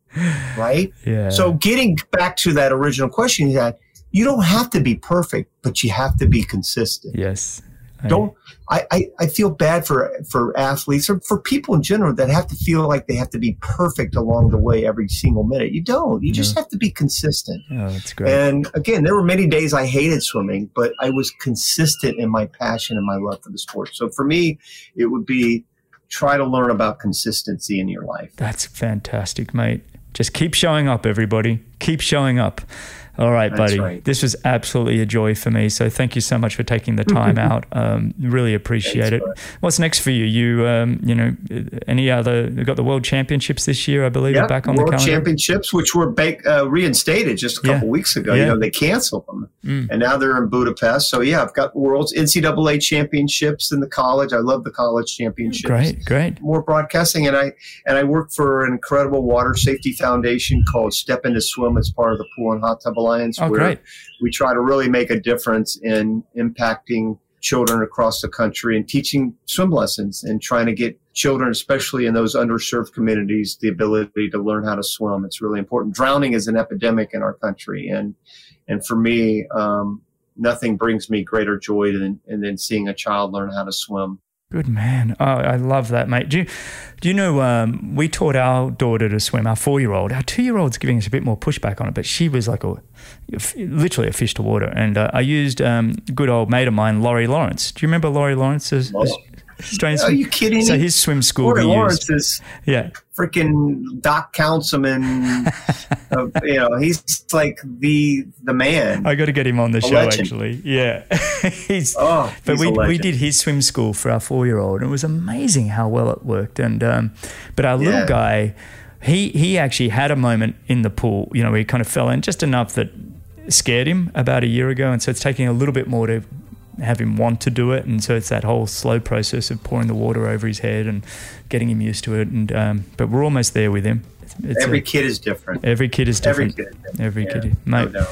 right? [laughs] yeah. So getting back to that original question you had, you don't have to be perfect, but you have to be consistent. yes, Don't I, I, I feel bad for for athletes or for people in general that have to feel like they have to be perfect along the way every single minute. You don't. You just have to be consistent. Oh, that's great. And again, there were many days I hated swimming, but I was consistent in my passion and my love for the sport. So for me, it would be try to learn about consistency in your life. That's fantastic, mate. Just keep showing up, everybody. Keep showing up. All right, That's buddy. right. This was absolutely a joy for me. So thank you so much for taking the time [laughs] out. Um, really appreciate Thanks, it. bud. What's next for you? You, um, you know, any other? You got the World Championships this year, I believe, are back on World the calendar. Championships, which were uh, reinstated just a Yeah. couple weeks ago. Yeah. You know, they canceled them, Mm. and now they're in Budapest. So yeah, I've got Worlds NCAA championships in the college. I love the college championships. Great, great. More broadcasting, and I and I work for an incredible water safety foundation called Step Into Swim. It's part of the Pool and Hot Tub Alliance. Oh, where great. we try to really make a difference in impacting children across the country and teaching swim lessons and trying to get children, especially in those underserved communities, the ability to learn how to swim. It's really important. Drowning is an epidemic in our country, and and for me, um, nothing brings me greater joy than than seeing a child learn how to swim. Good man. Oh, I love that, mate. Do you, do you know, um, we taught our daughter to swim, our four year old. Our two year old's giving us a bit more pushback on it, but she was like a, literally a fish to water. And uh, I used um, good old mate of mine, Laurie Lawrence. Do you remember Laurie Lawrence? Australian Are swim- you kidding So his swim school used. Lawrence is Yeah. freaking Doc Counsilman. [laughs] of, you know, he's like the the man. I got to get him on the A show, legend. actually. Yeah. [laughs] he's, Oh, but he's we, we did his swim school for our four year old, and it was amazing how well it worked. And um, but our little Yeah. guy, he he actually had a moment in the pool. You know, where he kind of fell in just enough that scared him about a year ago, and so it's taking a little bit more to have him want to do it. And so it's that whole slow process of pouring the water over his head and getting him used to it. And um, but we're almost there with him. It's, it's Every a- kid is different. every kid is different. Every kid. is different. Every Yeah, kid, no mate.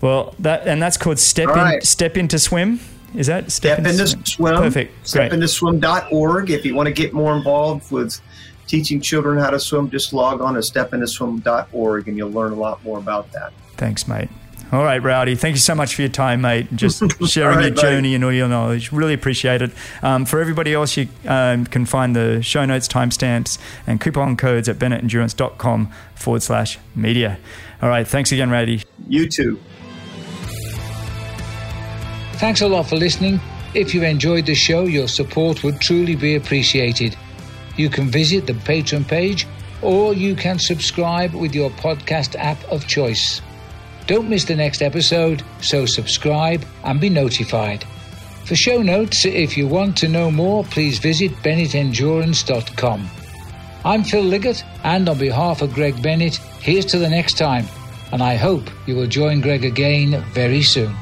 Well, that and that's called step All in, right. step into swim. Is that Step into swim. Perfect. Step Great. Stepintoswim.org. If you want to get more involved with teaching children how to swim, just log on to step into stepintoswim.org and you'll learn a lot more about that. Thanks, mate. All right, Rowdy. Thank you so much for your time, mate. Just sharing [laughs] All right, your buddy. journey and all your knowledge. Really appreciate it. Um, for everybody else, you um, can find the show notes, timestamps, and coupon codes at bennettendurance.com forward slash media. All right. Thanks again, Rowdy. You too. Thanks a lot for listening. If you enjoyed the show, your support would truly be appreciated. You can visit the Patreon page or you can subscribe with your podcast app of choice. Don't miss the next episode, so subscribe and be notified. For show notes, if you want to know more, please visit bennettendurance.com. I'm Phil Liggett, and on behalf of Greg Bennett, here's to the next time, and I hope you will join Greg again very soon.